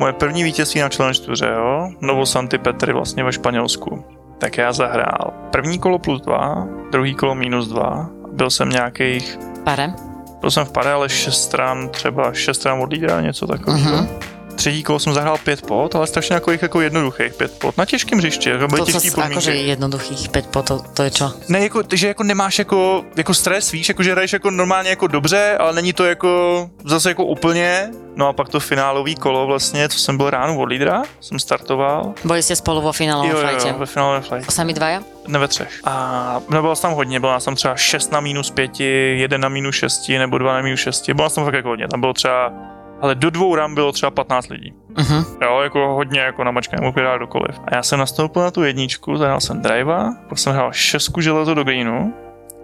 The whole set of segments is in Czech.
moje první vítězství na Challenge Touře, jo, Novo Santi Petry vlastně ve Španělsku. Tak já zahrál první kolo plus dva, druhý kolo minus dva, byl jsem nějakých... Pare? Byl jsem v pare, ale šest stran, třeba šest stran od lídra, něco takového. Uh-huh třetí kolo jsem zahrál pět pot, ale strašně jako, jako jednoduchých pět pot. Na těžkém hřišti, jako byly těžký podmínky. Jakože jednoduchých pět pot, to, to je čo? Ne, jako, že jako nemáš jako, jako stres, víš, jako že hraješ jako normálně jako dobře, ale není to jako zase jako úplně. No a pak to finálový kolo vlastně, co jsem byl ráno od lídra, jsem startoval. Byli jste spolu vo finálovém jo, jo, jo, ve finálovém flight. Sami dvaja? Ne ve třech. A nebylo tam hodně, bylo tam třeba 6 na minus 5, 1 na minus 6 nebo 2 na minus 6. Bylo tam fakt jako hodně, tam bylo třeba ale do dvou ram bylo třeba 15 lidí. Uh-huh. Jo, jako hodně jako na mačka, mohl hrát dokoliv. A já jsem nastoupil na tu jedničku, zahrál jsem drive, pak jsem hrál šestku železo do greenu.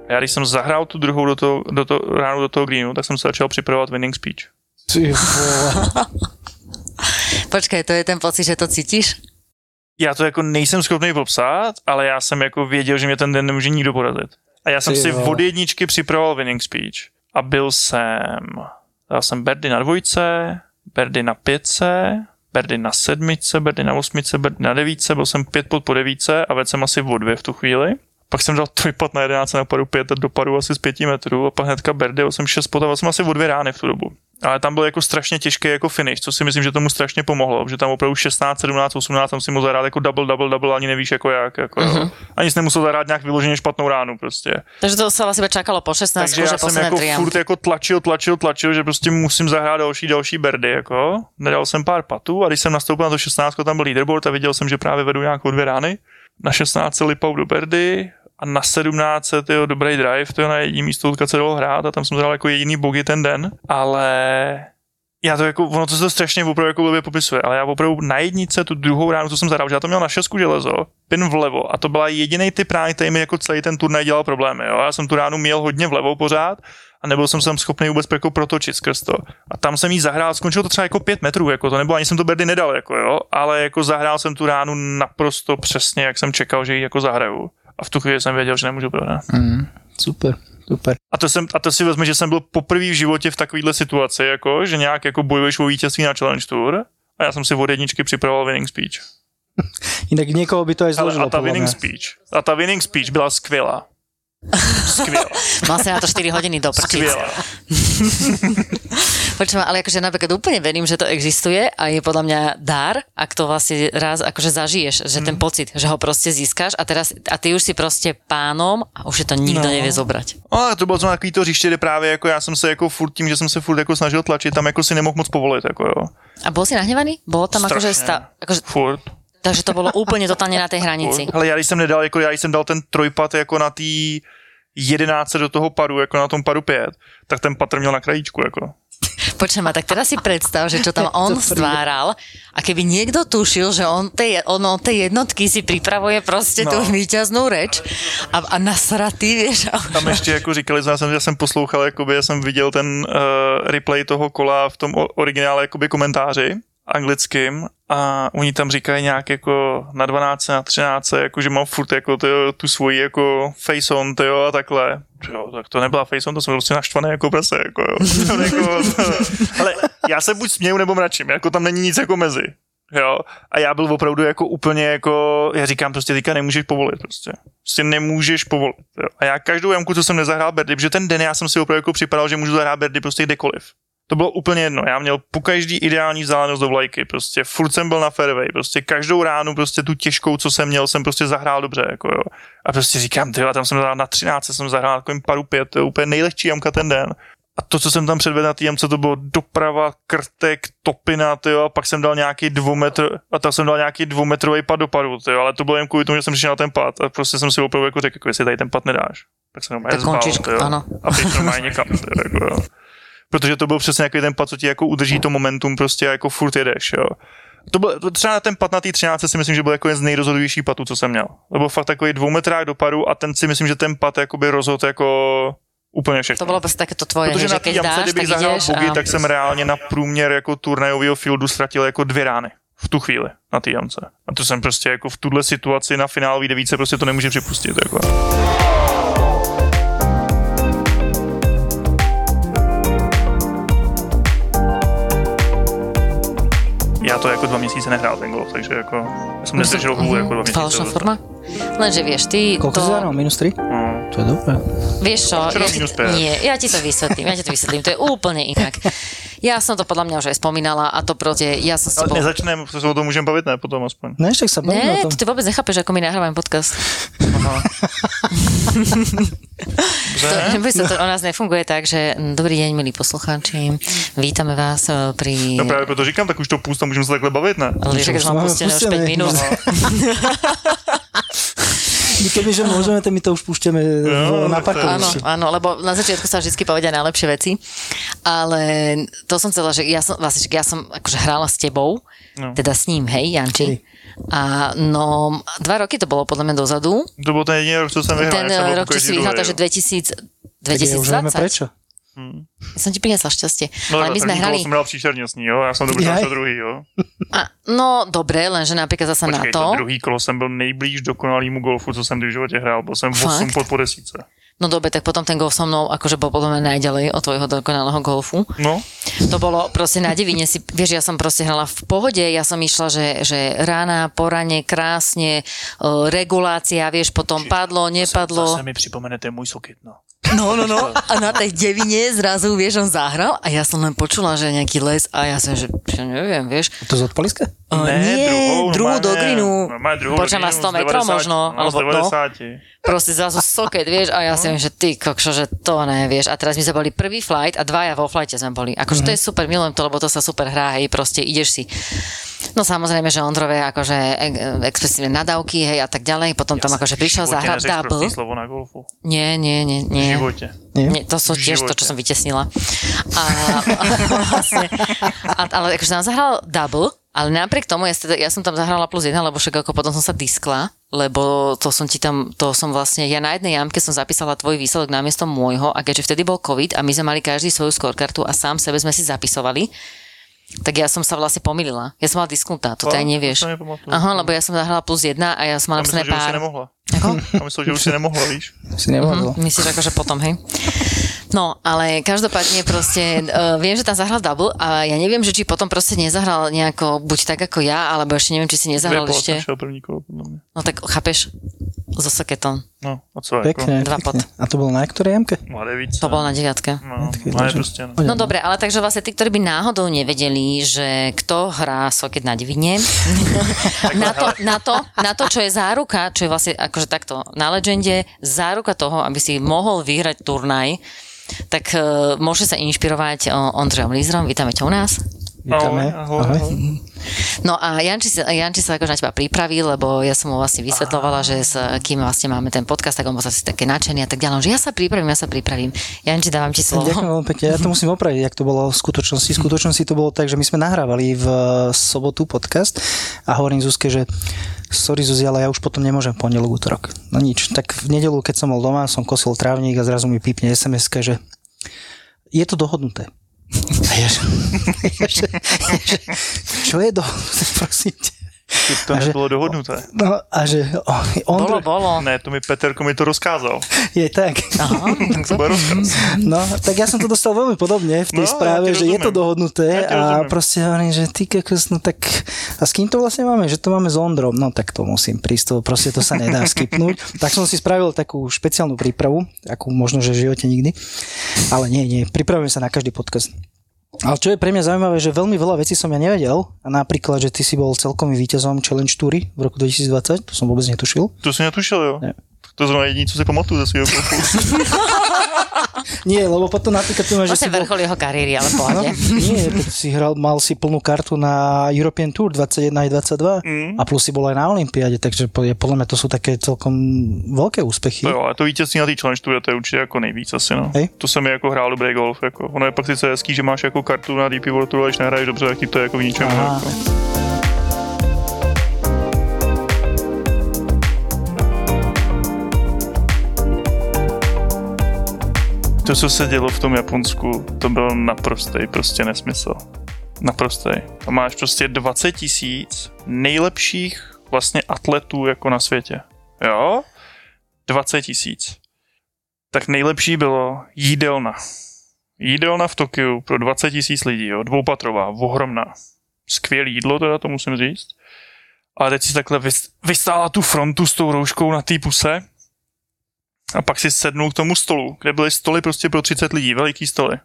A já když jsem zahrál tu druhou do toho, do toho, ránu do toho greenu, tak jsem se začal připravovat winning speech. Ty Počkej, to je ten pocit, že to cítíš? Já to jako nejsem schopný popsat, ale já jsem jako věděl, že mě ten den nemůže nikdo porazit. A já jsem Ty si od jedničky připravoval winning speech a byl jsem Dal jsem Berdy na dvojce, Berdy na pětce, Berdy na sedmice, Berdy na osmice, Berdy na devíce, byl jsem pět pod po devíce a vedl jsem asi o dvě v tu chvíli. Pak jsem dal trojpad na 11 na padu 5 do padu asi z 5 metrů a pak hnedka Berdy, jsem 6 pot a jsem asi o dvě rány v tu dobu ale tam byl jako strašně těžký jako finish, co si myslím, že tomu strašně pomohlo, že tam opravdu 16, 17, 18 tam si mohl zahrát jako double, double, double, ani nevíš jako jak, jako uh-huh. ani jsi nemusel zahrát nějak vyloženě špatnou ránu prostě. Takže to se vlastně čekalo po 16, Takže já jsem jako triam. furt jako tlačil, tlačil, tlačil, že prostě musím zahrát další, další berdy, jako. Nedal jsem pár patů a když jsem nastoupil na to 16, tam byl leaderboard a viděl jsem, že právě vedu nějakou dvě rány. Na 16 lipou do berdy, a na 17 tyjo, dobrý drive, to je na jediný místo, odkud se dalo hrát a tam jsem zhrál jako jediný bogy ten den, ale já to jako, ono to se to strašně opravdu jako blbě popisuje, ale já opravdu na jednice tu druhou ránu, co jsem zahrál, že já to měl na šestku železo, pin vlevo a to byla jediný typ rány, který mi jako celý ten turnaj dělal problémy. Jo? Já jsem tu ránu měl hodně vlevo pořád a nebyl jsem tam schopný vůbec jako protočit skrz to. A tam jsem jí zahrál, skončilo to třeba jako pět metrů, jako to nebo ani jsem to berdy nedal, jako jo, ale jako zahrál jsem tu ránu naprosto přesně, jak jsem čekal, že ji jako zahraju. A v tu chvíli jsem věděl, že nemůžu prohrát. Mm, super. Super. A to, jsem, a to si vezme, že jsem byl poprvé v životě v takovéhle situaci, jako, že nějak jako bojuješ o vítězství na Challenge Tour a já jsem si od jedničky připravoval winning speech. Jinak někoho by to aj zložilo. Ale a ta winning speech, a ta winning speech byla skvělá. Skvělá. Mal si na to 4 hodiny do. Počujem, ale akože napríklad úplne verím, že to existuje a je podľa mňa dar, ak to vlastne raz akože zažiješ, že hmm. ten pocit, že ho prostě získáš a teraz a ty už si prostě pánom a už je to nikdo no. nevie zobrať. No, to bylo to takový to hřiště, kde právě jako já jsem se jako furt tím, že jsem se furt jako snažil tlačit, tam jako si nemohl moc povolit, jako jo. A bol si nahněvaný? Bolo tam Strašně. akože, sta, akože Furt. Takže to bylo úplně totálně na té hranici. Ale já když jsem nedal, jako já jsem dal ten trojpad jako na tý 11 do toho padu, jako na tom padu 5, tak ten patr měl na krajíčku, jako. Počujem, tak teraz si predstav, že čo tam on stváral a keby niekto tušil, že on tej, on, on tej jednotky si pripravuje prostě no. tu víťaznú reč a, a nasratý, vieš. Tam ještě jako říkali, že jsem, že jsem poslouchal, jakoby, já jsem viděl ten uh, replay toho kola v tom originále jakoby komentáři anglickým a oni tam říkají nějak jako na 12, na 13, jako že mám furt jako tyjo, tu svoji jako face on, tyjo, a takhle. Jo, tak to nebyla face on, to jsem prostě naštvaný jako prase, jako jo. jako, ale já se buď směju nebo mračím, jako tam není nic jako mezi. Jo, a já byl opravdu jako úplně jako, já říkám prostě teďka nemůžeš povolit prostě. Prostě nemůžeš povolit. Jo. A já každou jamku, co jsem nezahrál Berdy, protože ten den já jsem si opravdu jako připadal, že můžu zahrát Berdy prostě kdekoliv. To bylo úplně jedno. Já měl po každý ideální vzdálenost do vlajky. Prostě furt jsem byl na fairway. Prostě každou ránu, prostě tu těžkou, co jsem měl, jsem prostě zahrál dobře. Jako jo. A prostě říkám, ty tam jsem zahrál na 13, jsem zahrál takovým paru pět, to je úplně nejlehčí jamka ten den. A to, co jsem tam předvedl na té jamce, to bylo doprava, krtek, topina, tyjo, a pak jsem dal nějaký dvoumetr, a tam jsem dal nějaký dvoumetrový pad do padu, tyjo, ale to bylo jen kvůli tomu, že jsem přišel na ten pad a prostě jsem si opravdu jako řekl, jako jestli tady ten pad nedáš, tak se normálně zbál, tyjo, ano. a teď normálně někam, tyjo, jako, jo protože to byl přesně nějaký ten pad, co ti jako udrží to momentum prostě jako furt jedeš, jo. To byl, to třeba ten pad na té 13 si myslím, že byl jako jeden z nejrozhoduvějších patů, co jsem měl. To byl fakt takový dvoumetrák dopadu a ten si myslím, že ten pad jakoby rozhodl jako úplně všechno. To bylo prostě také to tvoje, Protože že na té jamce, kdybych zahrál bugy, a... tak jsem reálně na průměr jako turnajového fieldu ztratil jako dvě rány v tu chvíli na té jamce. A to jsem prostě jako v tuhle situaci na finálové devíce prostě to nemůže připustit. Jako. To jako dva měsíce nehrál ten golf, takže jako já jsem nezdržel hůl jako dva měsíce. Falšná forma? Lenže vieš, ty Koľko si to... zahral? Minus 3? No. To je dobré. Vieš čo, ja ti, nie, ja ti to vysvetlím, ja ti to vysvetlím, to je úplne inak. Ja som to podľa mňa už aj spomínala a to proste, ja som s Ale nezačneme, protože se o tom můžeme bavit, ne, potom aspoň. Ne, však sa bavíme o Ne, tom. to ty vôbec nechápeš, ako my nahrávame podcast. Aha. To, vôbec to, to o nás nefunguje tak, že mm, dobrý deň, milí poslucháči, vítame vás eh, pri... No právě proto říkám, tak už to pust a můžeme se takhle bavit, ne? Ale už už mám pustené už 5 pustené. My kebyže môžeme, tak my to už púšťame Jo, na tak to je- Áno, áno, lebo na začiatku sa vždy povedia najlepšie veci, ale to som chcela, že ja som, vlastne, že ja som akože hrála s tebou, No. teda s ním, hej, Janči. A no, dva roky to bolo podľa mňa dozadu. To byl ten jediný rok, co jsem vyhrál. Ten rok, čo každý si vyhral, druhý, takže jo. 2000, Tak ja už vieme 2020. prečo. Ja som ti priniesla šťastie. No, ale my sme první hrali... jsem hrál příšerně s ní, jo, já jsem to Jaj. byl druhý, jo. A, no, dobre, lenže napríklad zase na Počkej, to... to druhý kolo jsem byl nejblíž dokonalýmu golfu, co jsem v životě hrál, byl jsem 8 Fakt? pod po desíce. No dobre, tak potom ten golf so mnou akože bol podľa mňa najďalej od tvojho dokonalého golfu. No, To bolo proste na divine si, vieš, ja som proste hrala v pohode, ja som išla, že, že rána, porane, krásne, uh, regulácia, vieš, potom padlo, nepadlo. Zase mi připomenete můj sokyt, no. No, no, no. A na tej devine zrazu, vieš, on zahral a ja som len počula, že nejaký les a ja som, že, že neviem, vieš. To z odpaliska? Uh, nie, druhú do greenu. Počkaj, na 100 metrov možno, alebo no. 90. proste zrazu soket, vieš, a ja si viem, že ty kokšo, že to ne, vieš. A teraz my sme boli prvý flight a dvaja vo flighte sme boli. Akože to je super, milujem to, lebo to sa super hrá, hej, proste ideš si. No samozrejme, že Ondrové akože e- expresívne nadávky, hej, a tak ďalej. Potom tam akože prišiel, zahral double. slovo na golfu. Nie, nie, nie, V nie. životě. Nie? Nie, to sú V tiež to, živote. čo som vytesnila. A, vlastne, a, ale akože tam zahral double, ale napriek tomu, ja, ja som tam zahrala plus jedna, lebo však ako potom som sa diskla, lebo to som ti tam, to som vlastne, ja na jednej jamke som zapísala tvoj výsledok namiesto môjho a keďže vtedy bol COVID a my sme mali každý svoju scorekartu a sám sebe sme si zapisovali, tak ja som sa vlastne pomýlila. Ja som mala disknutá, to ty aj nevieš. To. Aha, lebo ja som zahrala plus jedna a ja som Já mala myslím, napísané že už si pár. nemohla. Ako? Já myslím, že už si nemohla, víš. Si nevládol. Hm, myslíš akože potom, hej? No, ale každopádne proste, uh, viem, že tam zahral double a ja neviem, že či potom proste nezahral nejako, buď tak ako ja, alebo ešte neviem, či si nezahral šel první kolo, podle mě. No tak chápeš, so soketom. No, a co jako? Pekne, Dva pekne. pod. A to bolo na ktorej jamke? Mladé víc. To bolo na deviatke. No, no, prostě, no. No dobre, ale takže vlastne tí, ktorí by náhodou nevedeli, že kto hrá soket na divine, na, to, na, to, na to, čo je záruka, čo je vlastne akože takto na legende, záruka toho, aby si mohol vyhrať turnaj, tak uh, môže sa inšpirovať uh, Ondřejom Lízrom. Vítame ťa u nás. Vítame. Ahoj, ahoj, Ahoj. No a Janči Janči sa akože na teba pripravil, lebo ja som mu vlastne vysvetlovala, že s kým vlastne máme ten podcast, tak on bol zase také nadšený a tak ďalej. Že ja sa pripravím, ja sa pripravím. Janči, dávam ti slovo. Ďakujem veľmi pekne. Ja to musím opraviť, jak to bolo v skutočnosti. V skutočnosti to bolo tak, že my sme nahrávali v sobotu podcast a hovorím Zuzke, že sorry Zuzi, ale ja už potom nemôžem pondelok, útorok. No nič. Tak v nedelu, keď som bol doma, som kosil trávnik a zrazu mi pípne sms že je to dohodnuté. A ja, že, ja, že, ja, že to A že- nebylo dohodnuté. No a že on, Bolo, bolo. Ne, to mi Peterko mi to rozkázal. je tak. Aha, To bude rozkaz. No, tak ja som to dostal veľmi podobne v tej No, ti že je to dohodnuté a rozumiem. proste hovorím, že ty kokos, no tak a s kým to vlastne máme? Že to máme s Ondrom. No tak to musím prísť, to proste to sa nedá skipnúť. Tak som si spravil takú špeciálnu prípravu, akú možno, že v živote nikdy. Ale nie, nie, pripravujem sa na každý podcast. Ale čo je pre mňa zaujímavé, že veľmi veľa vecí som ja nevedel. A napríklad, že ty si bol celkovým víťazom Challenge Toury v roku 2020, to som vôbec netušil. To si netušil, jo? Ne. To zrovna jediný, co si pamatuju ze svého golfu. Nie, lebo potom napríklad tu máš, že si Vlastne bol... vrchol jeho kariéry, ale No, pohode. nie, keď si hral, mal si plnú kartu na European Tour 21 aj 22 Mm. a plus si bol aj na Olympiáde, takže je- podľa mňa to sú také celkom veľké úspechy. To jo, ale to vítězství na té challenge tour, to je určitě jako nejvíc asi, no. Hej. To se mi jako hrál dobrý golf, jako. Ono je pak sice hezký, že máš jako kartu na DP World Tour, ale když nehraješ dobře, tak ti to je jako k ničemu, Aha. jako. To, co se dělo v tom Japonsku, to byl naprostý prostě nesmysl. Naprostý. A máš prostě 20 tisíc nejlepších vlastně atletů jako na světě. Jo? 20 tisíc. Tak nejlepší bylo jídelna. Jídelna v Tokiu pro 20 tisíc lidí, jo, dvoupatrová, ohromná. skvělé jídlo, teda to musím říct. Ale teď si takhle vystála tu frontu s tou rouškou na té puse a pak si sednul k tomu stolu, kde byly stoly prostě pro 30 lidí, veliký stoly.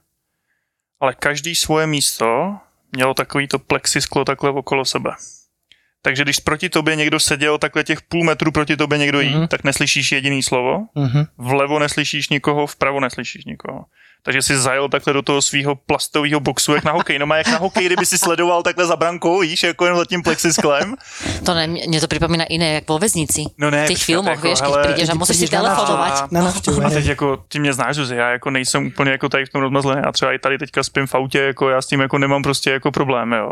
Ale každý svoje místo mělo takový to plexisklo takhle okolo sebe. Takže když proti tobě někdo seděl takhle těch půl metru proti tobě někdo jí, mm-hmm. tak neslyšíš jediný slovo, mm-hmm. vlevo neslyšíš nikoho, vpravo neslyšíš nikoho takže si zajel takhle do toho svého plastového boxu, jak na hokej. No má jak na hokej, kdyby si sledoval takhle za brankou, víš, jako jen za tím plexisklem. To ne, mě to připomíná jiné, jak po věznici. No ne, v těch filmoch, jako, víš, když přijdeš a musíš si telefonovat. Na, na, no. a teď jako, ty mě znáš, že já jako nejsem úplně jako tady v tom rozmazlený. Já třeba i tady teďka spím v autě, jako já s tím jako nemám prostě jako problém, jo.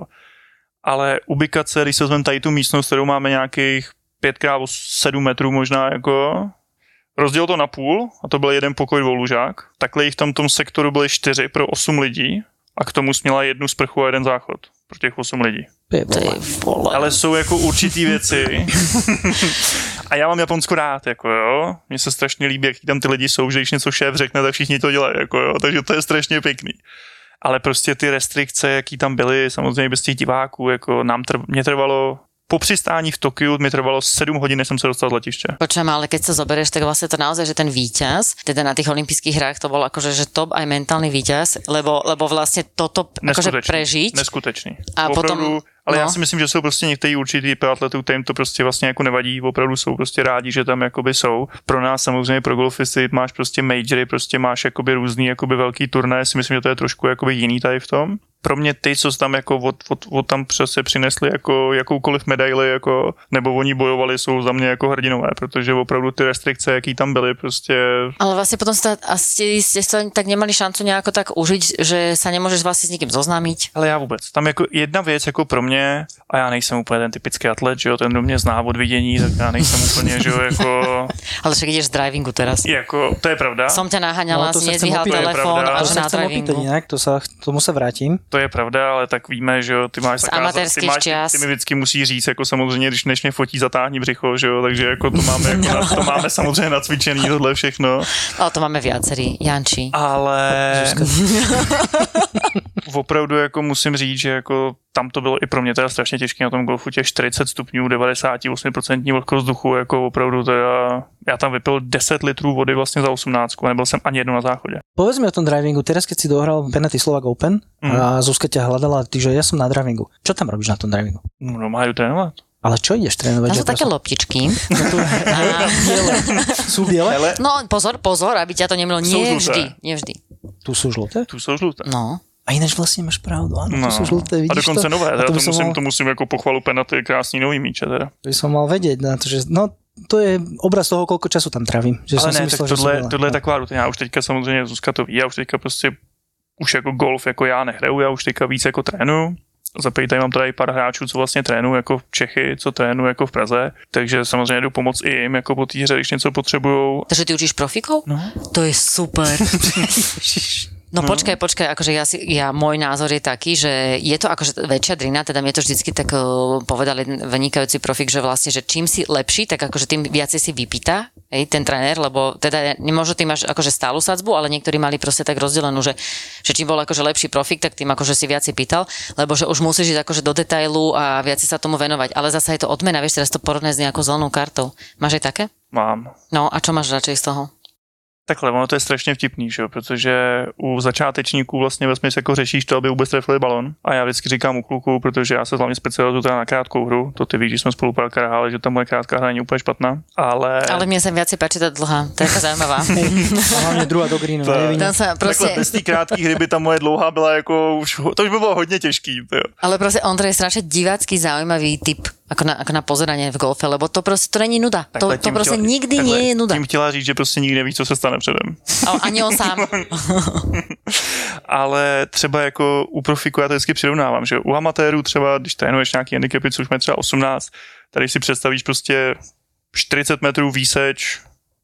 Ale ubikace, když se vezmeme tady tu místnost, kterou máme nějakých 5x7 metrů možná, jako, Rozdělil to na půl a to byl jeden pokoj dvoulužák. Takhle jich v tom, tom sektoru byly čtyři pro osm lidí a k tomu směla jednu sprchu a jeden záchod pro těch osm lidí. Ale jsou jako určitý věci. a já mám Japonsko rád, jako jo. Mně se strašně líbí, jak tam ty lidi jsou, že když něco šéf řekne, tak všichni to dělají, jako jo. Takže to je strašně pěkný. Ale prostě ty restrikce, jaký tam byly, samozřejmě bez těch diváků, jako nám trv, mě trvalo po přistání v Tokiu mi trvalo 7 hodin, než jsem se dostal z letiště. Počujem, ale keď sa zoberieš, tak vlastne to naozaj, že ten víťaz, teda na tých olympijských hrách to bol akože že top aj mentálny víťaz, lebo, lebo vlastne toto akože prežiť. Neskutečný. A Opravdu, potom ale no. já si myslím, že jsou prostě některý určitý atletů, kterým to prostě vlastně jako nevadí, opravdu jsou prostě rádi, že tam jakoby jsou. Pro nás samozřejmě pro golfisty máš prostě majory, prostě máš jakoby různý jakoby velký turné, si myslím, že to je trošku jakoby jiný tady v tom pro mě ty, co tam jako od, od, od tam přece přinesli jako jakoukoliv medaili, jako, nebo oni bojovali, jsou za mě jako hrdinové, protože opravdu ty restrikce, jaký tam byly, prostě... Ale vlastně potom jste, asi jste se tak nemali šancu nějak tak užít, že se nemůžeš vlastně s někým zoznámit? Ale já vůbec. Tam jako jedna věc jako pro mě, a já nejsem úplně ten typický atlet, že jo, ten do mě zná od vidění, tak já nejsem úplně, že jo, jako... Ale však jdeš z drivingu teraz. Jako, to je pravda. Som tě naháňala, no, nezvíhal telefon a že na drivingu. To sa, tomu se vrátím. To je pravda, ale tak víme, že jo, ty máš zakázat, ty, máš, čas. ty mi vždycky musí říct, jako samozřejmě, když než mě fotí, zatáhni břicho, že jo, takže jako to máme, jako na, to máme samozřejmě nacvičený tohle všechno. Ale to máme viacerý, Janči. Ale opravdu jako musím říct, že jako tam to bylo i pro mě teda strašně těžké na tom golfu, těch 40 stupňů, 98% vlhkost vzduchu, jako opravdu teda, já tam vypil 10 litrů vody vlastně za 18 a nebyl jsem ani jednou na záchodě. Povedz mi o tom drivingu, teraz keď si dohral Penalty Slovak Open mm. a Zuzka ťa hľadala, ty, že ja som na drivingu. Čo tam robíš na tom drivingu? No, majú trénovať. Ale čo ideš trénovať? To sú také loptičky. No biele. Sú biele? No pozor, pozor, aby ťa to nemilo. Nie vždy, nie vždy. Tu sú žluté? Tu sú žluté. No. A jinak vlastně máš pravdu, ano, no. to jsou žluté, vidíš A dokonce to? nové, a to, to, musím, mal... to musím jako pochvalu penalty, krásný nový míče teda. To jsem mal vědět, na to, že, no to je obraz toho, kolko času tam trávím. Že Ale ne, si myslel, tak tohle, že tohle je taková rutina. Já už teďka samozřejmě Zuzka to ví, já už teďka prostě už jako golf jako já nehraju, já už teďka víc jako trénu. Za tady mám tady pár hráčů, co vlastně trénují jako v Čechy, co trénují jako v Praze, takže samozřejmě jdu pomoct i jim jako po té hře, když něco potřebují. Takže ty učíš profikou? No. To je super. No hmm. počkaj, počkaj, akože ja, si, ja, môj názor je taký, že je to akože väčšia drina, teda mi to vždycky tak uh, povedal jeden vynikajúci profik, že vlastne, že čím si lepší, tak akože tým viacej si vypýta, hej, ten tréner, lebo teda nemôžu tým máš akože stálu sadzbu, ale niektorí mali proste tak rozdelenú, že, že čím bol akože lepší profik, tak tým akože si viacej pýtal, lebo že už musíš ísť akože do detailu a viacej sa tomu venovať, ale zase je to odmena, vieš, teraz to porovnať s nejakou zelenou kartou. Máš aj také? Mám. No a čo máš radšej z toho? Takhle, ono to je strašně vtipný, že jo? protože u začátečníků vlastně vlastně jako řešíš to, aby vůbec trefili balon. A já vždycky říkám u kluků, protože já se hlavně specializuju teda na krátkou hru, to ty víš, že jsme spolu párkrát hráli, že ta moje krátká hra není úplně špatná, ale... Ale mě se víc páči ta dlouhá, to je jako zajímavá. a hlavně druhá do greenu. Tam se prostě... Takhle, bez té krátké hry by ta moje dlouhá byla jako, už, to už by bylo hodně těžký. Jo. Ale prostě Ondrej je strašně divácky zaujímavý typ ako na, ako na pozeranie v golfe, lebo to prostě to není nuda. Takhle, to, to prostě chtěla, nikdy takhle, nie je nuda. Tím chtěla říct, že prostě nikdy neví, co se stane předem. Ale ani on sám. Ale třeba jako u profiku já to vždycky přirovnávám, že u amatérů třeba, když trénuješ nějaký handicapy, což má třeba 18, tady si představíš prostě 40 metrů výseč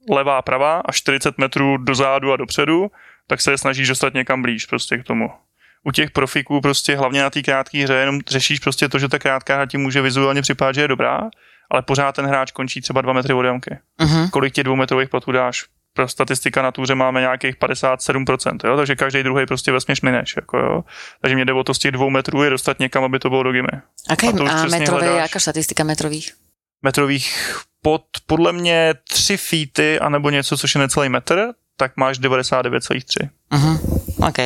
levá, pravá a 40 metrů dozadu a dopředu, tak se snažíš dostat někam blíž prostě k tomu u těch profiků prostě hlavně na té krátké hře jenom řešíš prostě to, že ta krátká hra ti může vizuálně připadat, že je dobrá, ale pořád ten hráč končí třeba dva metry od jamky. Uh-huh. Kolik těch dvoumetrových platů dáš? pro statistika na túře máme nějakých 57%, jo? takže každý druhý prostě vesměs mineš. Jako, jo? Takže mě jde o to z těch dvou metrů je dostat někam, aby to bylo do gimy. Aké, A to a metrové, hledáš. jaká statistika metrových? Metrových pod podle mě 3 feety, anebo něco, což je necelý metr, tak máš 99,3. Uh-huh. OK.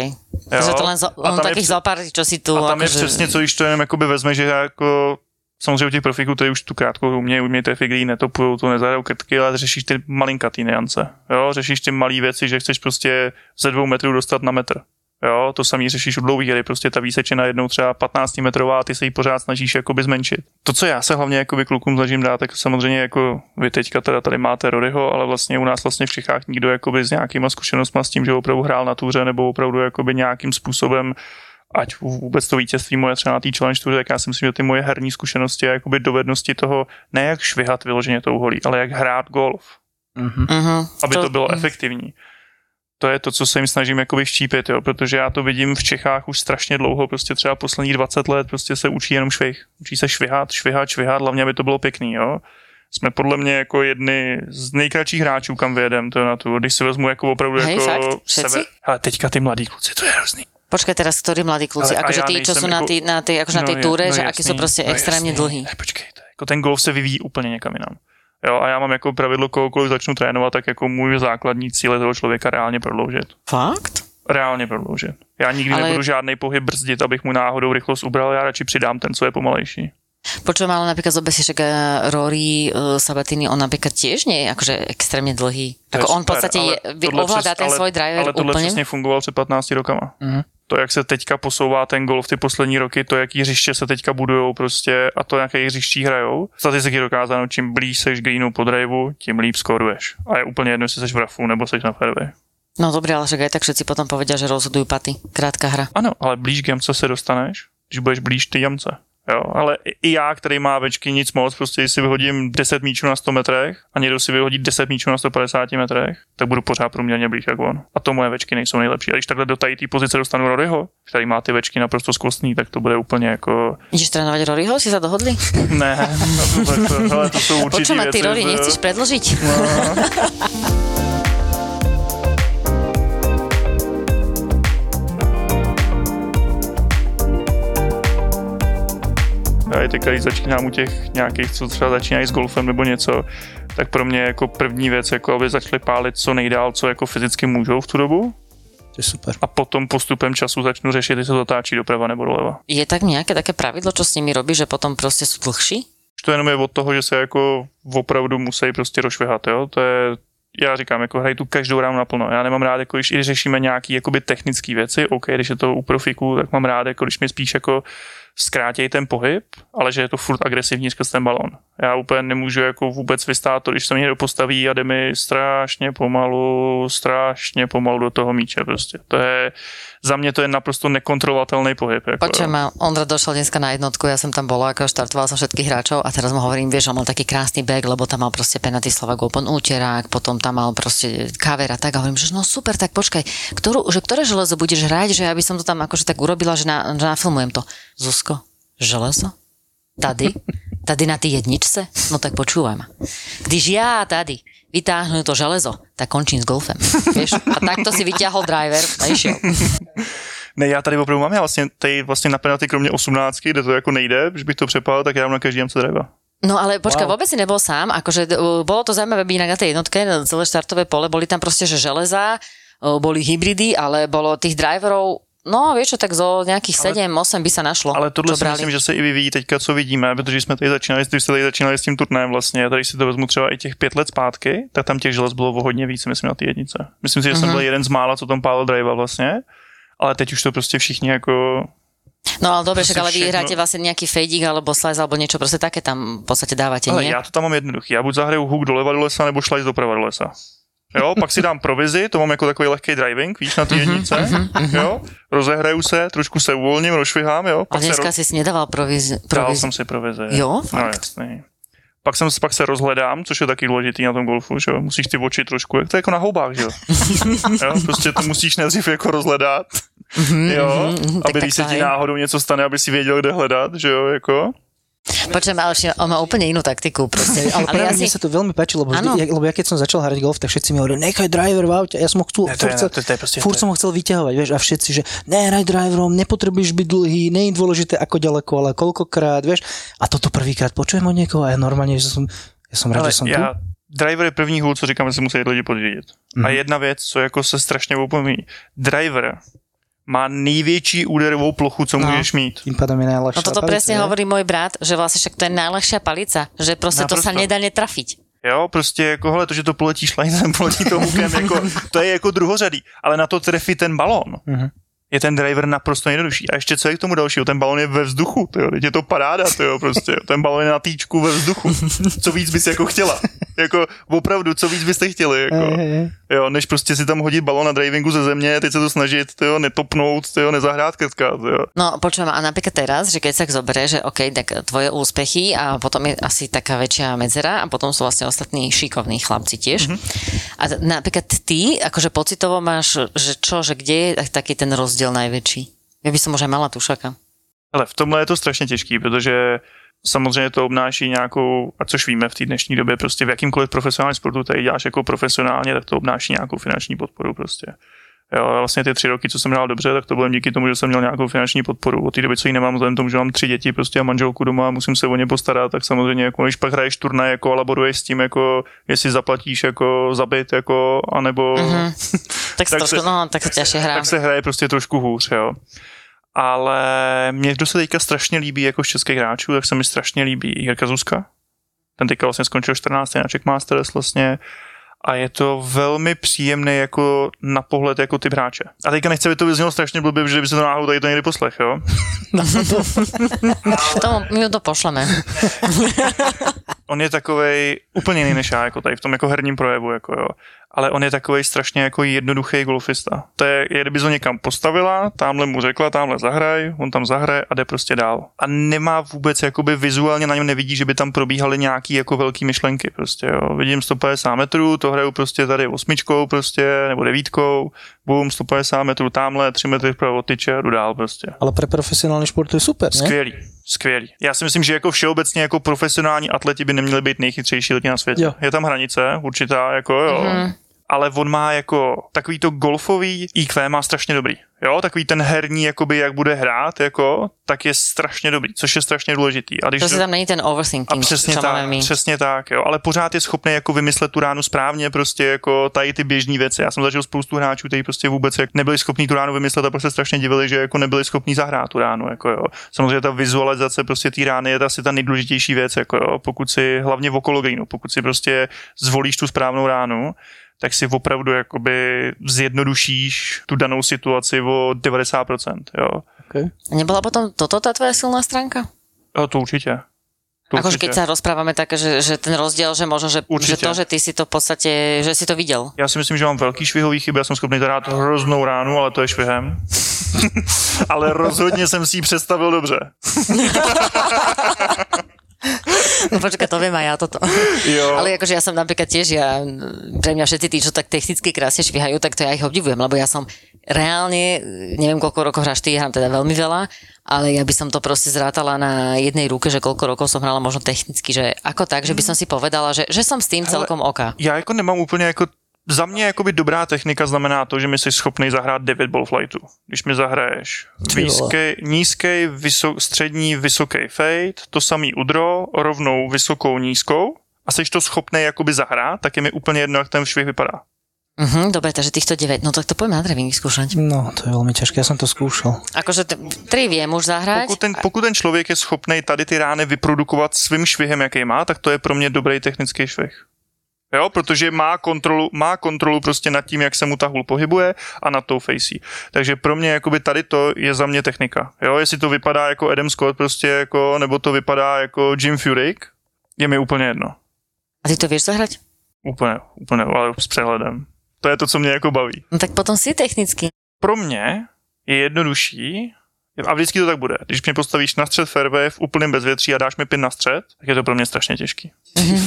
Takže to len, zo, A len je takých zopár, čo si tu... A tam je akože- přesně, co když to jenom jakoby vezme, že jako samozřejmě u těch profíků, to je už tu krátkou umějí, umějí té figry, netopujou to, nezahrajou krtky, ale řešíš ty malinkatý niance. Jo, řešíš ty malé věci, že chceš prostě ze dvou metrů dostat na metr. Jo, to samý řešíš u dlouhých hry, prostě ta výsečena jednou třeba 15 metrová a ty se ji pořád snažíš jakoby zmenšit. To, co já se hlavně jakoby klukům snažím dát, tak samozřejmě jako vy teďka teda tady máte Roryho, ale vlastně u nás vlastně v Čechách nikdo jakoby s nějakýma zkušenostmi s tím, že opravdu hrál na túře nebo opravdu jakoby nějakým způsobem ať vůbec to vítězství moje třeba na té challenge touře, tak já si myslím, že ty moje herní zkušenosti a jakoby dovednosti toho, ne jak švihat vyloženě tou holí, ale jak hrát golf, Mhm. Uh-huh. aby to bylo efektivní. To je to, co se jim snažím jakoby vštípit, jo, protože já to vidím v Čechách už strašně dlouho, prostě třeba posledních 20 let prostě se učí jenom švih. Učí se švihat, švihat, švihat, hlavně aby to bylo pěkný, jo. Jsme podle mě jako jedny z nejkratších hráčů, kam vyjedem to na tu, když si vezmu jako opravdu Hej, jako fakt? Všetci? Ale teďka ty mladí kluci, to je hrozný. Počkaj teraz, ktorí mladí kluci, akože tí, čo sú na, ako- tej, na, akože na tej túre, no že akí sú jasný, proste no extrémne jasný. dlhí. Ne, počkejte, jako ten golf se vyvíjí úplně někam jinam. Jo, a já mám jako pravidlo, kohokoliv začnu trénovat, tak jako můj základní cíl je toho člověka reálně prodloužit. Fakt? Reálně prodloužit. Já nikdy Ale- nebudu žádný pohyb brzdit, abych mu náhodou rychlost ubral, já radši přidám ten, co je pomalejší. Počujem, ale napríklad zober si však eh, Rory uh, Sabatini, on napríklad tiež nie je akože extrémne dlhý. Je Ako on v podstate ale je, tohle ovládá přes- ten ale- svoj driver Ale tohle úplne. přesně fungoval před 15 rokama. Mhm. To, jak se teďka posouvá ten golf ty poslední roky, to, jaký hřiště se teďka budujou prostě a to, jaké hřiští hrajou. Statistiky dokázáno, čím blíž seš greenu po driveu, tím líp skoruješ. A je úplně jedno, jestli seš v rafu nebo seš na fairway. No dobre, ale však aj tak všetci potom povedia, že rozhodujú paty. Krátka hra. Ano, ale blíž k jamce se dostaneš, když budeš blíž ty jamce. Jo, ale i- já, který má večky nic moc, prostě si vyhodím 10 míčů na 100 metrech a někdo si vyhodí 10 míčů na 150 metrech, tak budu pořád průměrně blíž jak on. A to moje večky nejsou nejlepší. A když takhle do tady té pozice dostanu Roryho, který má ty večky naprosto skvostný, tak to bude úplně jako... Ideš trénovať Roryho? Si sa dohodli? Ne, to, to, to, hele, to jsou určitý Počujem, a ty. Rory nechceš predlžiť? Já i teď, když začínám u těch nějakých, co třeba začínají s golfem nebo něco, tak pro mě jako první věc, jako aby začali pálit co nejdál, co jako fyzicky můžou v tu dobu, To je super. a potom postupem času začnu řešit, jestli to zatáčí doprava nebo doleva. Je tak nejaké také pravidlo, čo s nimi robí, že potom proste sú dlhší? To jenom je od toho, že se jako opravdu musí prostě rošvihat, jo, to je já říkám, jako hraj tu každou ránu naplno. Já nemám rád, jako když i řešíme nějaký jakoby technické věci, OK, když je to u profiků, tak mám rád, jako když mi spíš jako zkrátějí ten pohyb, ale že je to furt agresivní skrz ten balon. Já úplně nemůžu jako vůbec vystát to, když se mi někdo postaví a jde mi strašně pomalu, strašně pomalu do toho míče prostě. To je, za mě to je naprosto nekontrolovatelný pohyb. Jako, Počujem ma, Ondra došiel dneska na jednotku, ja som tam bola, ako štartovala som všetkých hráčov a teraz mu hovorím, vieš, on mal taký krásny bag, lebo tam mal proste penalty Slovak Open úterák, potom tam mal proste kaver a tak a hovorím, že no super, tak počkaj, ktorú, že ktoré železo budeš hrať, že ja by som to tam akože tak urobila, že, na, že nafilmujem to. Zuzko, železo? Tady? Tady na tej jedničce? No tak počúvaj ma. Když ja tady vytáhnu to železo, tak končím s golfem. Vieš? A takto si vyťahol driver a išiel. Ne, já tady opravdu mám, já vlastně tady vlastně na penalty kromě 18, kde to jako nejde, když bych to přepál, tak já mám na každý jamce driva. No ale počkaj, Wow. vôbec si nebol sám, akože uh, bolo to zaujímavé byť inak na tej jednotke, na celé štartové pole, boli tam proste, že železa, uh, boli hybridy, ale bolo tých driverov, no čo, tak zo nejakých 7-8 by sa našlo. Ale tohle si brali. myslím, že se i vyvíjí teďka, co vidíme, protože jsme tady začínali, když jste tady začínali s tím turnajem vlastně, a tady si to vezmu třeba i těch pět let zpátky, tak tam těch želez bylo o hodně víc, myslím, na té jednice. Myslím si, že jsem byl jeden z mála, co tam pálil drive vlastně, ale teď už to prostě všichni jako No ale dobre, Proste však ale vy hráte vlastne nejaký fejdík alebo slice alebo niečo, proste také tam v podstate dávate, Ale nie? já to tam mám jednoduchý. Já buď zahraju hook doleva do lesa, nebo šlajs doprava do lesa. Jo, pak si dám provizi, to mám jako takový lehký driving, víš, na té jednice, jo, rozehraju se, trošku se uvolním, rozšvihám, jo, A pak se dneska ro- si si nedával proviz... dal proviz... jsem si provizi. Jo, no fakt? jasný. Pak, jsem, pak se rozhledám, což je taky důležitý na tom golfu, že jo? musíš ty oči trošku, jak to je jako na houbách, že jo? jo? Prostě to musíš nejdřív jako rozhledat, jo? mhm, aby když se ti náhodou něco stane, aby si věděl, kde hledat, že jo, jako? Počujem, ale všim- on má úplne inú taktiku proste. Ale, ale ja mne sa to veľmi páčilo, lebo, vždy, ja, lebo ja keď som začal hrať golf, tak všetci mi hovorili, nechaj driver v aute. Ja som ho chcel, Ne, to je- chcel, to- to je proste- furt je- som ho chcel vyťahovať, vieš, a všetci, že ne, hraj driverom, nepotrebuješ byť dlhý, nie je dôležité ako ďaleko, ale koľkokrát, vieš. A toto prvýkrát počujem od niekoho a ja normálne, že som, ja som rád, Ale že som já, tu. driver je první hůl, co říkám, že si musí lidi podřídit. Mm. A Mhm. jedna věc, co jako se strašně opomíní. Driver má největší úderovou plochu, co No. můžeš mít. Tým pádom je najľahšia No toto palica, presne ne? hovorí môj brat, že vlastne však to je najľahšia palica, že proste to sa Naprosto. nedá netrafiť. Jo, prostě jako, hele, to, že to poletí šlajzem, poletí to hukem, jako, to je jako druhořadý, ale na to trefit ten balón. Mhm. Je ten driver naprosto jednodušší. A ještě co je k tomu dalšího? Ten balón je ve vzduchu, tyjo, teď je to paráda, tyjo, prostě. Ten balón je na týčku ve vzduchu. Co víc bys jako chtěla? Jako opravdu, co víc byste chtěli? Jako. Jo, než prostě si tam hodit balón na drivingu ze země, teď se to snažit, tyjo, netopnout, tyjo, nezahrát krtka, tyjo. No počujem, a napríklad teraz, že keď sa zoberie, že OK, tak tvoje úspechy a potom je asi taká väčšia medzera a potom sú vlastne ostatní šikovní chlapci tiež. Mm-hmm. A napríklad ty, akože pocitovo máš, že čo, že kde je tak- taký ten rozdiel najväčší? Ja by som už aj mala tušaka. Ale v tomhle je to strašně těžký, protože samozřejmě to obnáší nějakou, a což víme v té dnešní době, prostě v jakýmkoliv profesionálním sportu tady děláš jako profesionálně, tak to obnáší nějakou finanční podporu prostě. Jo, a vlastně ty tři roky, co jsem hrál dobře, tak to bylo díky tomu, že jsem měl nějakou finanční podporu. Od té doby, co ji nemám, vzhledem tomu, že mám tři děti prostě a manželku doma a musím se o ně postarat, tak samozřejmě, jako, když pak hraješ turnaj, jako laboruješ s tím, jako, jestli zaplatíš jako zabit, jako, anebo Mhm. Tak, Tak trošku, se- no, tak ťažšie hrá. tak se hraje prostě trošku hůř, jo. Ale mě, kdo se teďka strašně líbí jako z českých hráčů, tak se mi strašně líbí Jirka Zuzka. Ten teďka vlastně skončil 14. na Czech Masters vlastně a je to velmi příjemný jako na pohled jako typ hráče. A teďka nechci, aby to vyznělo strašně blbě, že by se to náhodou tady to někdy poslech, jo? Tomu, my to pošleme. On je takovej úplně jiný než já, jako tady v tom jako herním projevu, jako jo. Ale on je takovej strašně jako jednoduchý golfista. To je, je kdyby ho někam postavila, tamhle mu řekla, tamhle zahraj, on tam zahraje a jde prostě dál. A nemá vůbec, jakoby vizuálně na něm nevidí, že by tam probíhaly nějaký jako velký myšlenky, prostě jo. Vidím 150 metrů, to hraju prostě tady osmičkou prostě, nebo devítkou, bum, 150 metrů tamhle, 3 metry vpravo tyče a jdu dál prostě. Ale pre profesionálny šport to je super, ne? Skvělý, skvělý. Já si myslím, že jako všeobecně jako profesionální atleti by neměli být nejchytřejší lidi na světě. Jo. Je tam hranice, určitá, jako jo. Mhm. Ale on má jako takový to golfový IQ má strašně dobrý. Jo, takový ten herní, jakoby jak bude hrát, jako, tak je strašně dobrý, což je strašně důležitý. A když Proste tam není ten a overthinking, přesně čo máme tak, přesně tak, jo. Ale pořád je schopný jako vymyslet tu ránu správně, prostě jako tady ty běžné věci. Já jsem zažil spoustu hráčů, kteří prostě vůbec jak nebyli schopní tu ránu vymyslet a prostě strašně divili, že jako nebyli schopní zahrát tu ránu, jako jo. Samozřejmě ta vizualizace prostě té rány je asi ta nejdůležitější věc, jako jo. Pokud si hlavně v okolo greenu, pokud si prostě zvolíš tu správnou ránu, tak si opravdu jakoby zjednodušíš tu danou situaci o 90%, jo. Okay. Nebola potom toto tá tvoja silná stránka? A to určitě. To Akože keď sa rozprávame také, že, že ten rozdiel, že možno, že, že to, že ty si to v podstate, že si to videl. Já si myslím, že mám velký švihový chyby, já jsem schopný zahrát hroznou ránu, ale to je švihem. ale rozhodně jsem si ji představil dobře. No počkaj, to viem aj ja toto. Jo. Ale akože ja som napríklad tiež, ja, pre mňa všetci tí, čo tak technicky krásne švihajú, tak to ja ich obdivujem, lebo ja som reálne, neviem koľko rokov hráš ty, hrám teda veľmi veľa, ale ja by som to proste zrátala na jednej ruke, že koľko rokov som hrala možno technicky, že ako tak, že by som si povedala, že, že som s tým celkom oka. Já jako nemám úplně jako za mě jakoby dobrá technika znamená to, že mi jsi schopný zahrát 9 ball flightů. Když mi zahraješ výzkej, nízkej, vysok, střední, vysoký fade, to samý udro, rovnou vysokou, nízkou a jsi to schopný jakoby zahrát, tak je mi úplně jedno, jak ten švih vypadá. Mhm, dobre, takže týchto 9, no tak to poďme na dreving vyskúšať. No, to je veľmi ťažké, ja som to skúšal. Akože t- tri viem už zahrať. Pokud ten, pokud ten člověk je schopný tady ty rány vyprodukovat svým švihem, jaký má, tak to je pro mě dobrý technický švih. Jo, protože má kontrolu, má kontrolu prostě nad tím, jak se mu ta hůl pohybuje a nad tou fací. Takže pro mě jakoby tady to je za mě technika. Jo, jestli to vypadá jako Adam Scott prostě jako, nebo to vypadá jako Jim Furyk, je mi úplně jedno. A ty to vieš zahrať? Úplně, úplně, ale s přehledem. To je to, co mě jako baví. No tak potom si technicky. Pro mě je jednodušší A vždycky to tak bude. Když mě postavíš na střed fairway v úplném bezvětří a dáš mi pin na střed, tak je to pro mě strašně těžký.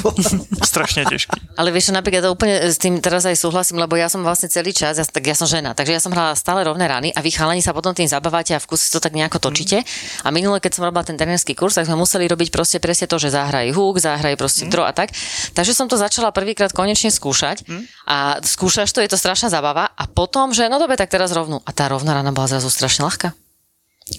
strašně těžký. Ale vieš, napríklad to úplne s tým teraz aj súhlasím, lebo ja som vlastne celý čas, ja, tak ja som žena, takže ja som hrala stále rovné rany a vy chalani sa potom tým zabávate a v kuse to tak nejako točíte. A minule, keď som robila ten trénerský kurz, tak sme museli robiť proste presne to, že zahraj hook, zahraj proste mm. a tak. Takže som to začala prvýkrát konečne skúšať a skúšaš to, je to strašná zabava a potom, že no dobre, tak teraz rovnú. A tá rovná rana bola zrazu strašne ľahká.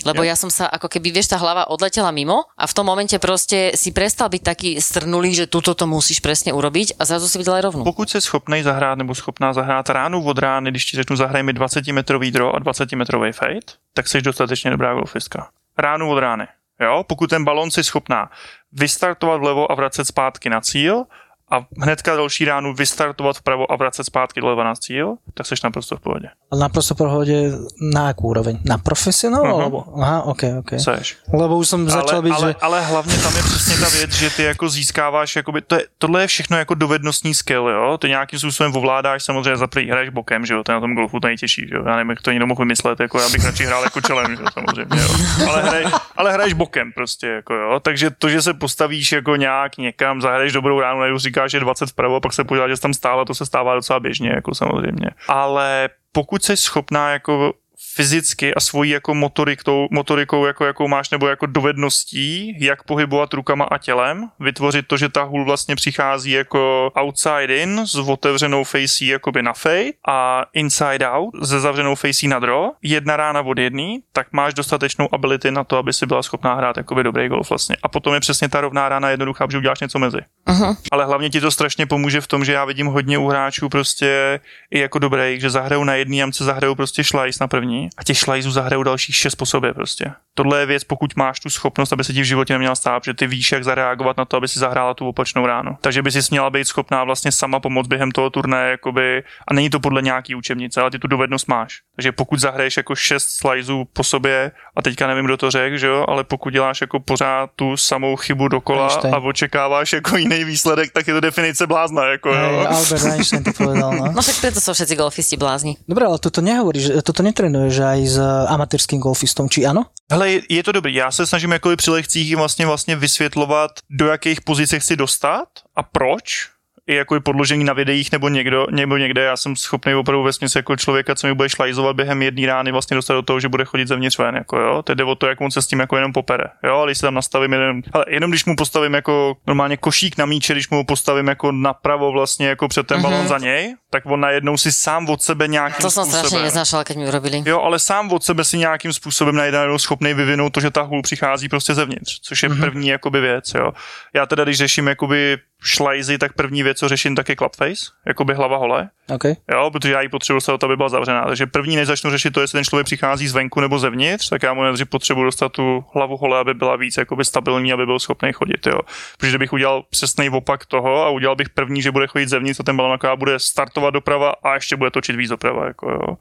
Lebo ja som sa, ako keby, vieš, tá hlava odletela mimo a v tom momente proste si prestal byť taký strnulý, že tuto to musíš presne urobiť a zrazu si videl aj rovnú. Pokud jsi schopný zahrát nebo schopná zahrát ránu od rány, když ti řeknu zahraj mi 20 metrový draw a 20 metrový fade, tak jsi dostatečně dobrá golfistka. Ránu od rány. Jo? Pokud ten balon si schopná vystartovat vlevo a vracet zpátky na cíl a hnedka další ránu vystartovat vpravo a vracet zpátky doleva na cíl, tak jsi naprosto v pohodě. Ale naprosto v pohode na akú úroveň? Na profesionál? Alebo? Aha, ok, ok. Seš. Lebo už som začal ale, byť, ale, že... ale hlavně tam je přesně ta věc, že ty jako získáváš, jakoby, to je, tohle je všechno jako dovednostní skill, jo? Ty nějakým způsobem ovládáš, samozřejmě za prvý hraješ bokem, že jo? To je na tom golfu to nejtěžší, že jo? Já nevím, jak to někdo mohl vymyslet, jako já bych radši hrál jako čelem, že jo? samozřejmě, jo? Ale, hraj, ale hraješ bokem prostě, jako jo? Takže to, že se postavíš jako nějak někam, zahraješ dobrou ránu, najednou říkáš, že 20 vpravo, pak se podíváš, že tam stála, to se stává docela běžně, jako samozřejmě. Ale pokud jsi schopná jako fyzicky a svojí jako motorikou, motorikou jako, jakou máš, nebo jako dovedností, jak pohybovat rukama a tělem, vytvořit to, že ta hůl vlastně přichází jako outside in s otevřenou fací jakoby na fade a inside out se zavřenou fací na draw, jedna rána od jedný, tak máš dostatečnou ability na to, aby si byla schopná hrát jakoby dobrý golf vlastně. A potom je přesně ta rovná rána jednoduchá, že uděláš něco mezi. Uh-huh. Ale hlavně ti to strašně pomůže v tom, že já vidím hodně u hráčů prostě i jako dobrých, že zahrajou na jedný jamce, zahrajou prostě šlajs na první a těch šlajzů zahrajou dalších šest po sobě prostě. Tohle je věc, pokud máš tu schopnost, aby se ti v životě neměla stát, že ty víš, jak zareagovat na to, aby si zahrála tu opačnou ránu. Takže by si měla být schopná vlastně sama pomoct během toho turnaje, jakoby, a není to podle nějaký učebnice, ale ty tu dovednost máš. Takže pokud zahraješ jako šest slajzů po sobě, a teďka nevím, kdo to řekl, že jo, ale pokud děláš jako pořád tu samou chybu dokola Einstein. a očekáváš jako jiný výsledek, tak je to definice blázna, jako jo. Hej, Albert Einstein to povedal, no. No však preto sú všetci golfisti blázni. Dobre, ale toto nehovoríš, toto netrenuješ aj s amatérským golfistom, či áno? Hele, je, je to dobrý. Já se snažím jako při lekcích vlastně, vlastně vysvětlovat, do jakých pozic chci dostat a proč. I jako i podložení na videích nebo někdo, nebo někde. Já jsem schopný opravdu ve směs jako člověka, co mi bude šlajzovat během jedné rány, vlastně dostat do toho, že bude chodit zevnitř ven. Jako, jo. Teď jde o to, jak on se s tím jako jenom popere. Jo, ale když se tam nastavím jeden, ale jenom když mu postavím jako normálně košík na míče, když mu ho postavím jako napravo vlastně jako před ten balon za něj, tak on najednou si sám od sebe nějakým To som způsobem. strašne neznášala, keď mi urobili. Jo, ale sám od sebe si nějakým způsobem najednou schopný vyvinout to, že ta hůl přichází prostě zevnitř, což je mm-hmm. první jakoby věc, jo. Já teda, když řeším jakoby šlajzy, tak první věc, co řeším, tak je clubface, jakoby hlava hole. OK. Jo, protože já ji potřebuji dostat, to, aby byla zavřená. Takže první, než začnu řešit to, jestli ten člověk přichází zvenku nebo zevnitř, tak já mu nejdřív potřebuji dostat tu hlavu hole, aby byla víc jakoby stabilní, aby byl schopný chodit. Jo. Protože kdybych udělal přesný opak toho a udělal bych první, že bude chodit zevnitř a ten balon bude startovat doprava a ještě bude točit víc doprava. Jako, jo.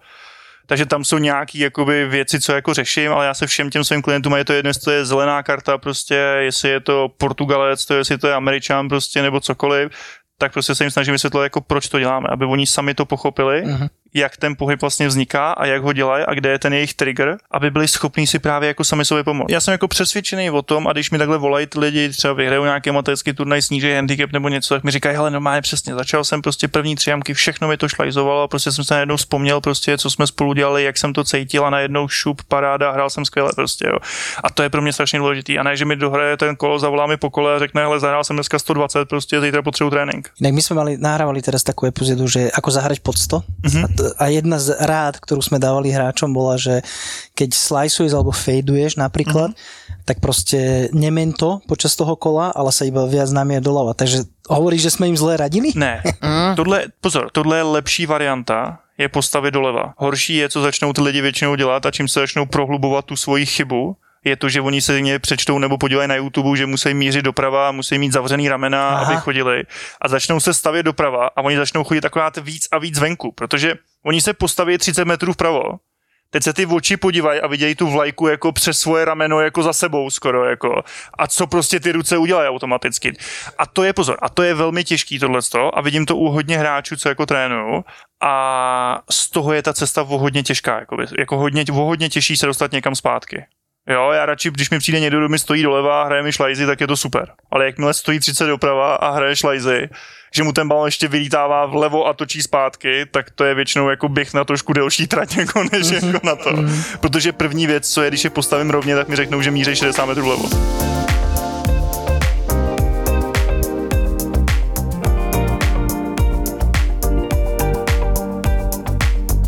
Takže tam jsou nějaké jakoby, věci, co jako řeším, ale já se všem těm svým klientům, je to jedno, jestli to je zelená karta, prostě, jestli je to Portugalec, to jestli to je Američan, prostě, nebo cokoliv, tak prostě se jim snažím vysvětlovat, jako proč to děláme, aby oni sami to pochopili, Mhm. Jak ten pohyb vlastně vzniká a jak ho dělají a kde je ten jejich trigger, aby byli schopní si právě jako sami sobě pomoct. Já jsem jako přesvědčený o tom a když mi takhle volají ty lidi, třeba vyhrajou nějaký amatérský turnaj, sníží handicap nebo něco, tak mi říkají, hele, normálně přesně, začal jsem prostě první tři jamky, všechno mi to šlajzovalo a prostě jsem se najednou vzpomněl prostě, co jsme spolu dělali, jak jsem to cítil a najednou šup, paráda, hrál jsem skvěle prostě, jo. A to je pro mě strašně důležitý. A ne, že mi dohraje ten kolo, zavolá mi po kole a řekne, hele, zahrál jsem dneska 120, prostě zítra potřebuji trénink. Inak my sme mali, nahrávali teraz takú epizódu, že ako zahrať pod 100 Mhm. A, jedna z rád, ktorú sme dávali hráčom bola, že keď sliceuješ alebo fejduješ napríklad, Mhm. tak proste nemen to počas toho kola, ale sa iba viac namie doľava. Takže hovoríš, že sme im zle radili? Ne, tohle, pozor, tohle je lepší varianta, je postavit doleva. Horší je, co začnou ty lidi většinou dělat a čím se začnou prohlubovat tu svoji chybu, je to, že oni se někde přečtou nebo podívají na YouTube, že musí mířit doprava, musí mít zavřený ramena, Aha. Aby chodili. A začnou se stavět doprava a oni začnou chodit akorát víc a víc venku, protože oni se postaví 30 metrů vpravo, Teď se ty oči podívají a vidějí tu vlajku jako přes svoje rameno jako za sebou skoro jako. A co prostě ty ruce udělají automaticky. A to je pozor, a to je velmi těžký tohleto a vidím to u hodně hráčů, co jako trénuju a z toho je ta cesta o hodně těžká, jakoby. jako hodně, o hodně těžší se dostat někam zpátky. Jo, já radši, když mi přijde někdo, kdo mi stojí doleva a hraje mi šlajzy, tak je to super. Ale jakmile stojí 30 doprava a hraje šlajzy, že mu ten balon ještě vylítává vlevo a točí zpátky, tak to je většinou jako běh na trošku delší trať jako než mm-hmm. jako na to. Mm-hmm. Protože první věc, co je, když je postavím rovně, tak mi řeknou, že míří 60 metrů vlevo.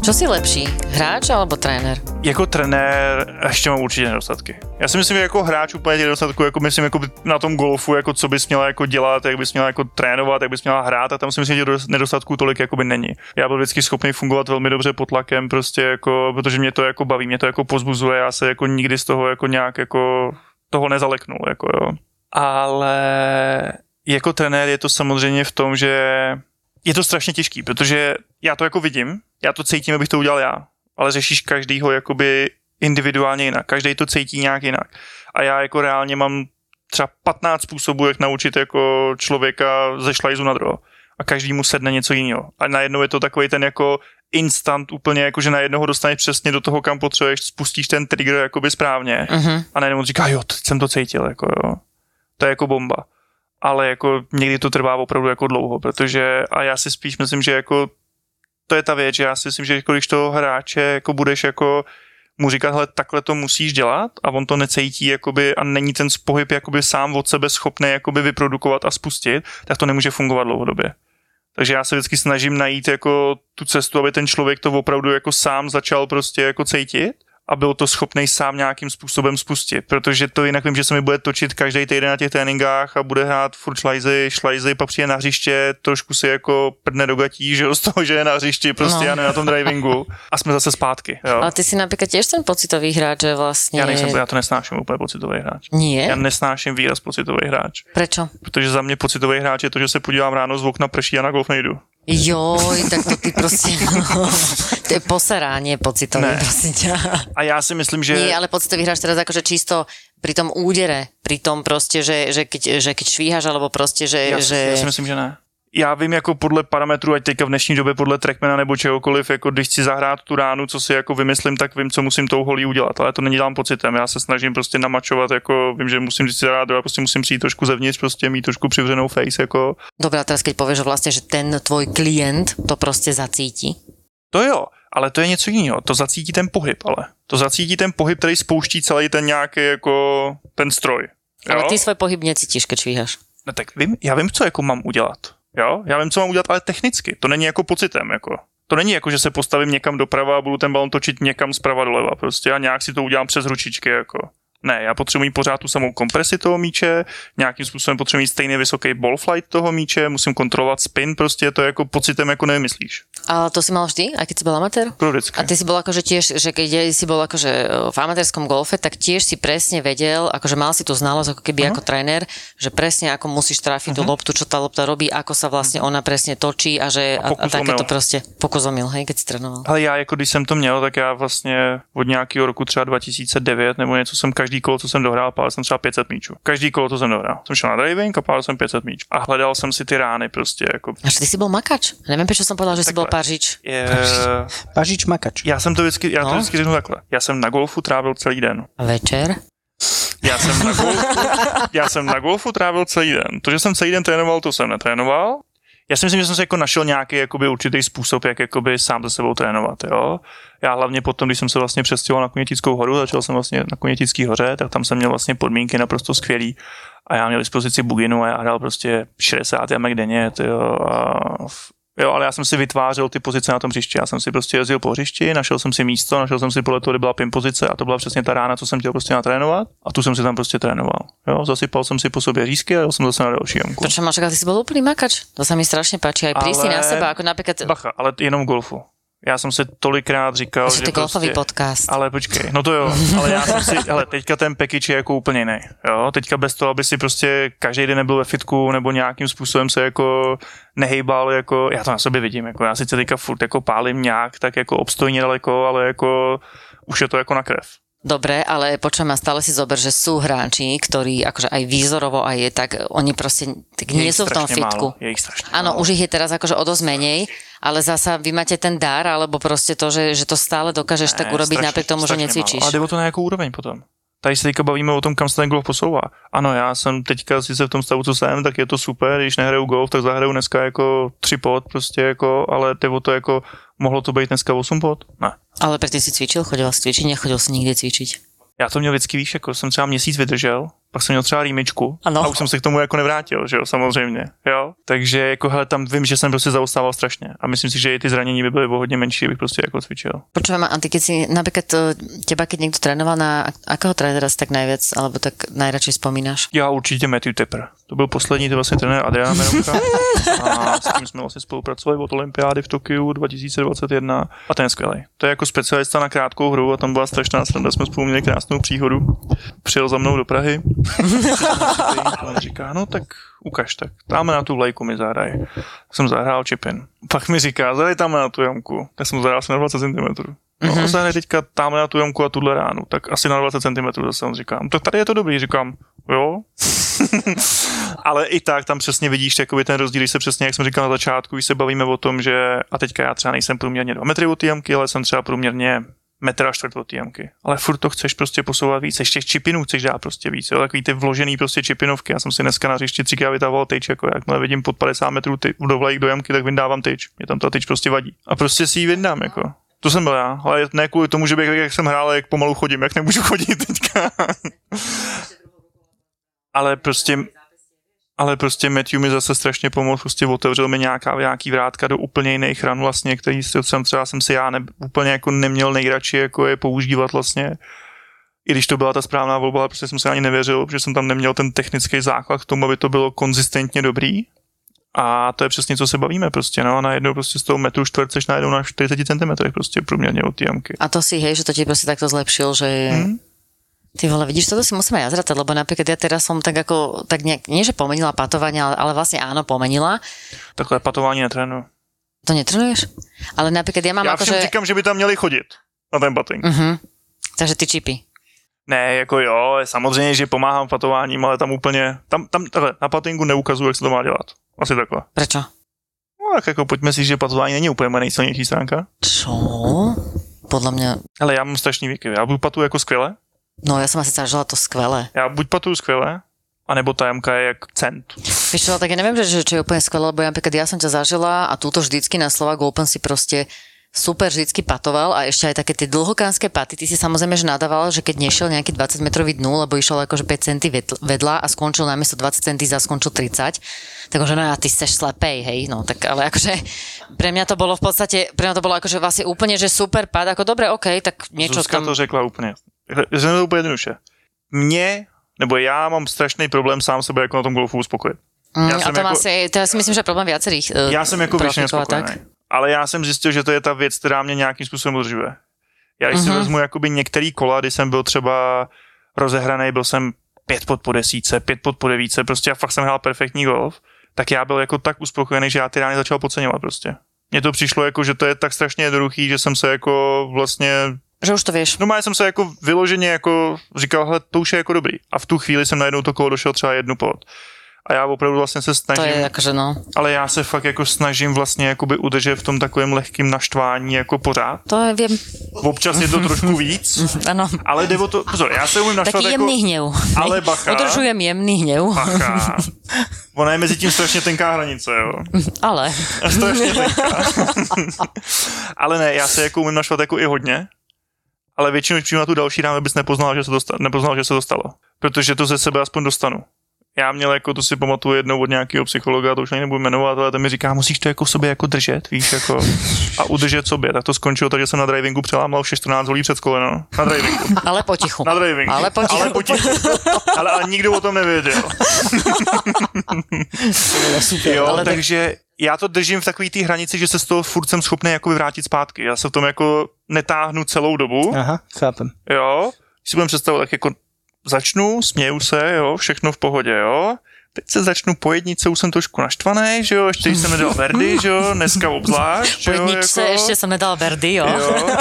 Čo si lepší, hráč alebo tréner? Jako trenér ještě mám určitě nedostatky. Já si myslím, že jako hráč úplně těch nedostatků, jako myslím jako na tom golfu, jako co bys měla jako dělat, jak bys měla jako trénovat, jak bys měla hrát a tam si myslím, že nedostatků tolik jako by není. Já byl vždycky schopný fungovat velmi dobře pod tlakem, prostě jako, protože mě to jako baví, mě to jako pozbuzuje, já se jako nikdy z toho jako nějak jako toho nezaleknul, jako jo. Ale jako trenér je to samozřejmě v tom, že je to strašně těžký, protože já to jako vidím, já to cítím, abych to udělal já, ale řešíš každýho jakoby individuálně jinak, každý to cítí nějak jinak. A já jako reálně mám třeba 15 způsobů, jak naučit jako člověka ze šlajzu na droho. A každý mu sedne něco jiného. A najednou je to takový ten jako instant úplně, jako že najednou ho dostaneš přesně do toho, kam potřebuješ, spustíš ten trigger jakoby správně uh-huh. a najednou říká, jo, teď jsem to cítil, jako jo. To je jako bomba ale jako někdy to trvá opravdu jako dlouho, protože a já si spíš myslím, že jako to je ta věc, že já si myslím, že jako když toho hráče jako budeš jako mu říkat, hele, takhle to musíš dělat a on to necítí jakoby, a není ten pohyb jakoby sám od sebe schopný jakoby vyprodukovat a spustit, tak to nemůže fungovat dlouhodobě. Takže já se vždycky snažím najít jako tu cestu, aby ten člověk to opravdu jako sám začal prostě jako cítit a byl to schopný sám nějakým způsobem spustit, protože to jinak vím, že se mi bude točit každý týden na těch tréninkách a bude hrát furt šlajzy, šlajzy, pak přijde na hřiště, trošku si jako prdne do gatí, že z toho, že je na hřišti, prostě no. a ne na tom drivingu a jsme zase zpátky. Jo. Ale ty si například těž ten pocitový hráč, že vlastně... Já nejsem, já to nesnáším úplně pocitový hráč. Nie? Já nesnáším výraz pocitový hráč. Prečo? Protože za mě pocitový hráč je to, že se podívám ráno z okna prší a na golf nejdu. Joj, tak to ty prostě, no, to je poserání pocitové, prosím ťa. A já si myslím, že... Nie, ale pocitový hráš teraz akože čisto pri tom údere, pri tom prostě, že, že, keď, že keď švíhaš, alebo prostě, že... Já, že... já si myslím, že ne já vím jako podle parametrů, ať teďka v dnešní době podle trackmana nebo čehokoliv, jako když chci zahrát tu ránu, co si jako vymyslím, tak vím, co musím tou holí udělat, ale to není dělám pocitem. Já se snažím prostě namačovat, jako vím, že musím si zahrát, já prostě musím přijít trošku zevnitř, prostě mít trošku přivřenou face, jako. Dobrá, teraz keď pověš, že vlastně, že ten tvoj klient to prostě zacítí? To jo, ale to je něco jiného. To zacítí ten pohyb, ale. To zacítí ten pohyb, který spouští celý ten nějaký jako ten stroj. Jo? Ale ty svůj pohyb necítíš, když švíhaš. No tak vím, já vím, co jako mám udělat. Jo, já vím, co mám udělat, ale technicky. To není jako pocitem, jako. To není jako, že se postavím někam doprava a budu ten balon točit někam zprava doleva prostě a nějak si to udělám přes ručičky, jako. Ne, já potřebuji pořád tu samou kompresi toho míče, nějakým způsobem potřebuji mít stejný vysoký ball flight toho míče, musím kontrolovat spin, prostě to jako pocitem jako nevymyslíš. A to si mal vždy, a keď si bol amatér? Vždycky. A ty si bol akože tiež, že keď si bol akože v amatérskom golfe, tak tiež si presne vedel, akože mal si tu znalosť ako keby uh-huh. ako tréner, že presne ako musíš trafiť uh-huh. tú loptu, čo tá lopta robí, ako sa vlastne uh-huh. ona presne točí a že a, a, a takéto prostě pokozomil, hej, keď si trénoval. Ale já jako když jsem to měl, tak já vlastně od nějakého roku třeba 2009 nebo něco jsem každý kolo, co jsem dohrál, pálil jsem třeba 500 míčů. Každý kolo, to jsem dohrál. Jsem šel na driving a pálil jsem 500 míčů. A hledal jsem si ty rány prostě. Jako... A ty si byl makač. Nevím, proč jsem povedal, že jsi byl pařič. Je... Pažič makač. Já jsem to vždycky, já to no. vždycky řeknu takhle. Já jsem na golfu trávil celý den. A večer? Já jsem, na golfu, já jsem na golfu trávil celý den. To, že jsem celý den trénoval, to jsem netrénoval. Já si myslím, že jsem si jako našel nějaký jakoby, určitý způsob, jak jakoby, sám se sebou trénovat. Jo? Já hlavně potom, když jsem se vlastně přestěhoval na Konětickou horu, začal jsem vlastně na Konětický hoře, tak tam jsem měl vlastně podmínky naprosto skvělý a já měl dispozici buginu a já hrál prostě 60 jamek denně, tyjo, a Jo, ale já jsem si vytvářel ty pozice na tom hřišti. Já jsem si prostě jezdil po hřišti, našel jsem si místo, našel jsem si podle toho, kde byla pin pozice a to byla přesně ta rána, co jsem chtěl prostě natrénovat a tu jsem si tam prostě trénoval. Jo, zasypal jsem si po sobě řízky a jel jsem zase na další jamku. Proč máš ty jsi byl úplný makač? To se mi strašně páči, aj prísný na seba, jako například... Bacha, ale jenom golfu. Já jsem si tolikrát říkal, že to golfový prostě, podcast. Ale počkej, no to jo, ale já jsem si, ale teďka ten package je jako úplně jiný, jo, teďka bez toho, aby si prostě každý den nebyl ve fitku nebo nějakým způsobem se jako nehejbal, jako, já to na sobě vidím, jako já sice teďka furt jako pálím nějak, tak jako obstojně daleko, ale jako už je to jako na krev. Dobre, ale počujem ma stále si zober, že sú hráči, ktorí akože aj výzorovo aj je, tak oni proste tak nie sú v tom fitku. Málo, je ich Áno, už ich je teraz akože o dosť menej, ale zasa vy máte ten dar, alebo prostě to, že, že to stále dokážeš ne, tak urobiť napriek tomu, že necvičíš. Ale jde o to na jakou úroveň potom. Tady se teďka bavíme o tom, kam se ten golf posouvá. Ano, já jsem teďka sice v tom stavu, co jsem, tak je to super, když nehraju golf, tak zahraju dneska jako tři pot, prostě jako, ale ty o to jako, mohlo to být dneska 8 pot? Ne. Ale predtým si cvičil, chodil si cvičiť, nechodil si nikde cvičiť. Já to měl vždycky, víš, jako jsem třeba měsíc vydržel, pak jsem měl třeba rýmičku Ano. a už jsem se k tomu jako nevrátil, že jo, samozřejmě, jo. Takže jako hele, tam vím, že jsem prostě zaostával strašně a myslím si, že i ty zranění by byly o hodně menší, bych prostě jako cvičil. Počúvam, a ty keď si napríklad e, teba, keď niekto trénoval na ak- akého trénera si tak najviac, alebo tak najradšej spomínaš? Já určitě Matthew Tipper. To byl poslední, to vlastně trenér Adriana Merouka a s tím jsme vlastně spolupracovali od olympiády v Tokiu 2021 a ten je skvělý. To je jako specialista na krátkou hru a tam byla strašná sranda, jsme spolu měli krásnou příhodu. Přijel za mnou do Prahy. on říká, no tak ukaž tak, dáme na tu vlajku mi zahraj. Tak jsem zahrál čipin. Pak mi říká, zahraj tam na tu jamku. Tak jsem zahrál asi na 20 cm. No a zahraj teďka tam na tu jamku a tuhle ránu. Tak asi na 20 cm zase on říká, no, tak tady je to dobrý, říkám, jo. Ale i tak tam přesně vidíš jakoby ten rozdíl, když se přesně, jak jsem říkal na začátku, když se bavíme o tom, že a teďka já třeba nejsem průměrně 2 metry od té jamky, ale jsem třeba průměrně metr a čtvrt od té jamky. Ale furt to chceš prostě posouvat víc, ještě těch čipinů chceš dát prostě víc, jo? takový ty vložený prostě čipinovky. Já jsem si dneska na hřišti třikrát vytahoval tyč, jako jakmile vidím pod 50 metrů ty, do vlajek do jamky, tak vyndávám tyč. Mě tam ta tyč prostě vadí. A prostě si ji vyndám, jako. To jsem byl já, ale ne kvůli tomu, že bych, jak jsem hrál, jak pomalu chodím, jak nemůžu chodit teďka. ale prostě ale prostě Matthew mi zase strašně pomohl, prostě otevřel mi nějaká, nějaký vrátka do úplně jiných ran vlastně, který jsem třeba jsem si já ne, úplně jako neměl nejradši jako je používat vlastně. I když to byla ta správná volba, ale prostě jsem si ani nevěřil, protože jsem tam neměl ten technický základ k tomu, aby to bylo konzistentně dobrý. A to je přesně, co se bavíme prostě, no, najednou prostě z toho metru čtvrt seš najednou na 40 cm prostě průměrně od té jamky. A to si, hej, že to ti proste takto zlepšil, že... Mhm. Ty vole, vidíš, toto si musíme aj zratať, lebo napríklad ja teraz som tak ako, tak nejak, nie že pomenila patovanie, ale, ale vlastne áno, pomenila. Takhle patování netrénuju. To netrenuješ? Ale napríklad ja mám Já ako, všem že... říkám, že by tam měli chodit na ten batting. Uh-huh. Takže ty čipy. Ne, jako jo, samozřejmě, že pomáhám patováním, ale tam úplně, tam, tam takhle, na patingu neukazuju, jak se to má dělat. Asi takhle. Prečo? No tak jako pojďme si, že patování není úplně moje nejsilnější stránka. Čo? Podľa mňa... Ale já mám strašný výkyv. Já buď patuju jako skvěle, No ja som asi zažila to skvelé. já buď patuju skvěle, anebo ta jamka je jak cent. Vieš čo, tak ja neviem, že, čo je úplne skvelé, lebo ja napríklad ja som ťa zažila a túto vždycky na Slovak Open si proste super vždycky patoval a ešte aj také tie dlhokánske paty, ty si samozrejme, že nadával, že keď nešiel nejaký 20 metrový dnu, lebo išiel akože 5 centy vedľa a skončil namiesto 20 centy za skončil 30, takže no a ty seš slepej, hej, no tak ale akože pre mňa to bolo v podstate, pre mňa to bolo akože vlastne úplne, že super pad, ako dobre, OK, tak niečo Zuzka tam... to řekla úplně. Řekne to úplně jednoduše. Mně, nebo já mám strašný problém sám sebe jako na tom golfu uspokojit. Mm, já a jsem to, jako- asi, to já si myslím, že je problém viacerých uh, Já jsem jako většině tak. spokojený. Ale já jsem zjistil, že to je ta věc, která mě nějakým způsobem udržuje. Já když si Mhm. vezmu jakoby některý kola, kdy jsem byl třeba rozehraný, byl jsem pět pod po desíce, pět pod po devíce, prostě a fakt jsem hrál perfektní golf, tak já byl jako tak uspokojený, že já ty rány začal podceňovat prostě. Mně to přišlo jako, že to je tak strašně jednoduchý, že jsem se jako vlastně Že už to vieš. No já jsem se jako vyloženě jako říkal, hele, to už je jako dobrý. A v tu chvíli jsem najednou to kolo došel třeba jednu pod. A já opravdu vlastně se To snažím, je akože no, ale já se fakt jako snažím vlastně jakoby udržet v tom takovém lehkým naštvání jako pořád. to je, viem, Občas je to trošku víc, áno. ale jde o to, pozor, já se umím naštvat Taký jako... jemný hnev. Ale bacha. Udržujem jemný hnev, Bacha. Ona je mezi tím strašně tenká hranice, jo. ale Strašně tenká. ale ne, já se jako umím naštvat jako i hodně, ale většinou, když přijdu na tu další ráme, bys nepoznal, že se, dosta- nepoznal, že se to stalo. Protože to ze sebe aspoň dostanu. Já měl jako, to si pamatuju jednou od nějakého psychologa, to už ani nebudu jmenovat, ale ten mi říká, musíš to jako sobě jako držet, víš, jako a udržet sobě. Tak to skončilo tak, že jsem na drivingu přelámal vše 14 holí před koleno. Na drivingu. ale potichu. Na drivingu. Ale potichu. Ale potichu. Ale, ale nikdo o tom nevěděl. Jo, Ale tak- takže já to držím v takové té hranici, že se z toho furt jsem schopný jako vrátit zpátky. Já se v tom jako netáhnu celou dobu, Aha, chápem. jo. Když si budeme představit, tak jako začnu, směju se, jo, všechno v pohodě, jo. Teď se začnu po jednice, už jsem trošku naštvaný, že jo, ještě jsem nedal verdy, že jo, dneska obzvlášť, že jo, jako, ešte som nedal Verdy, jo. jo.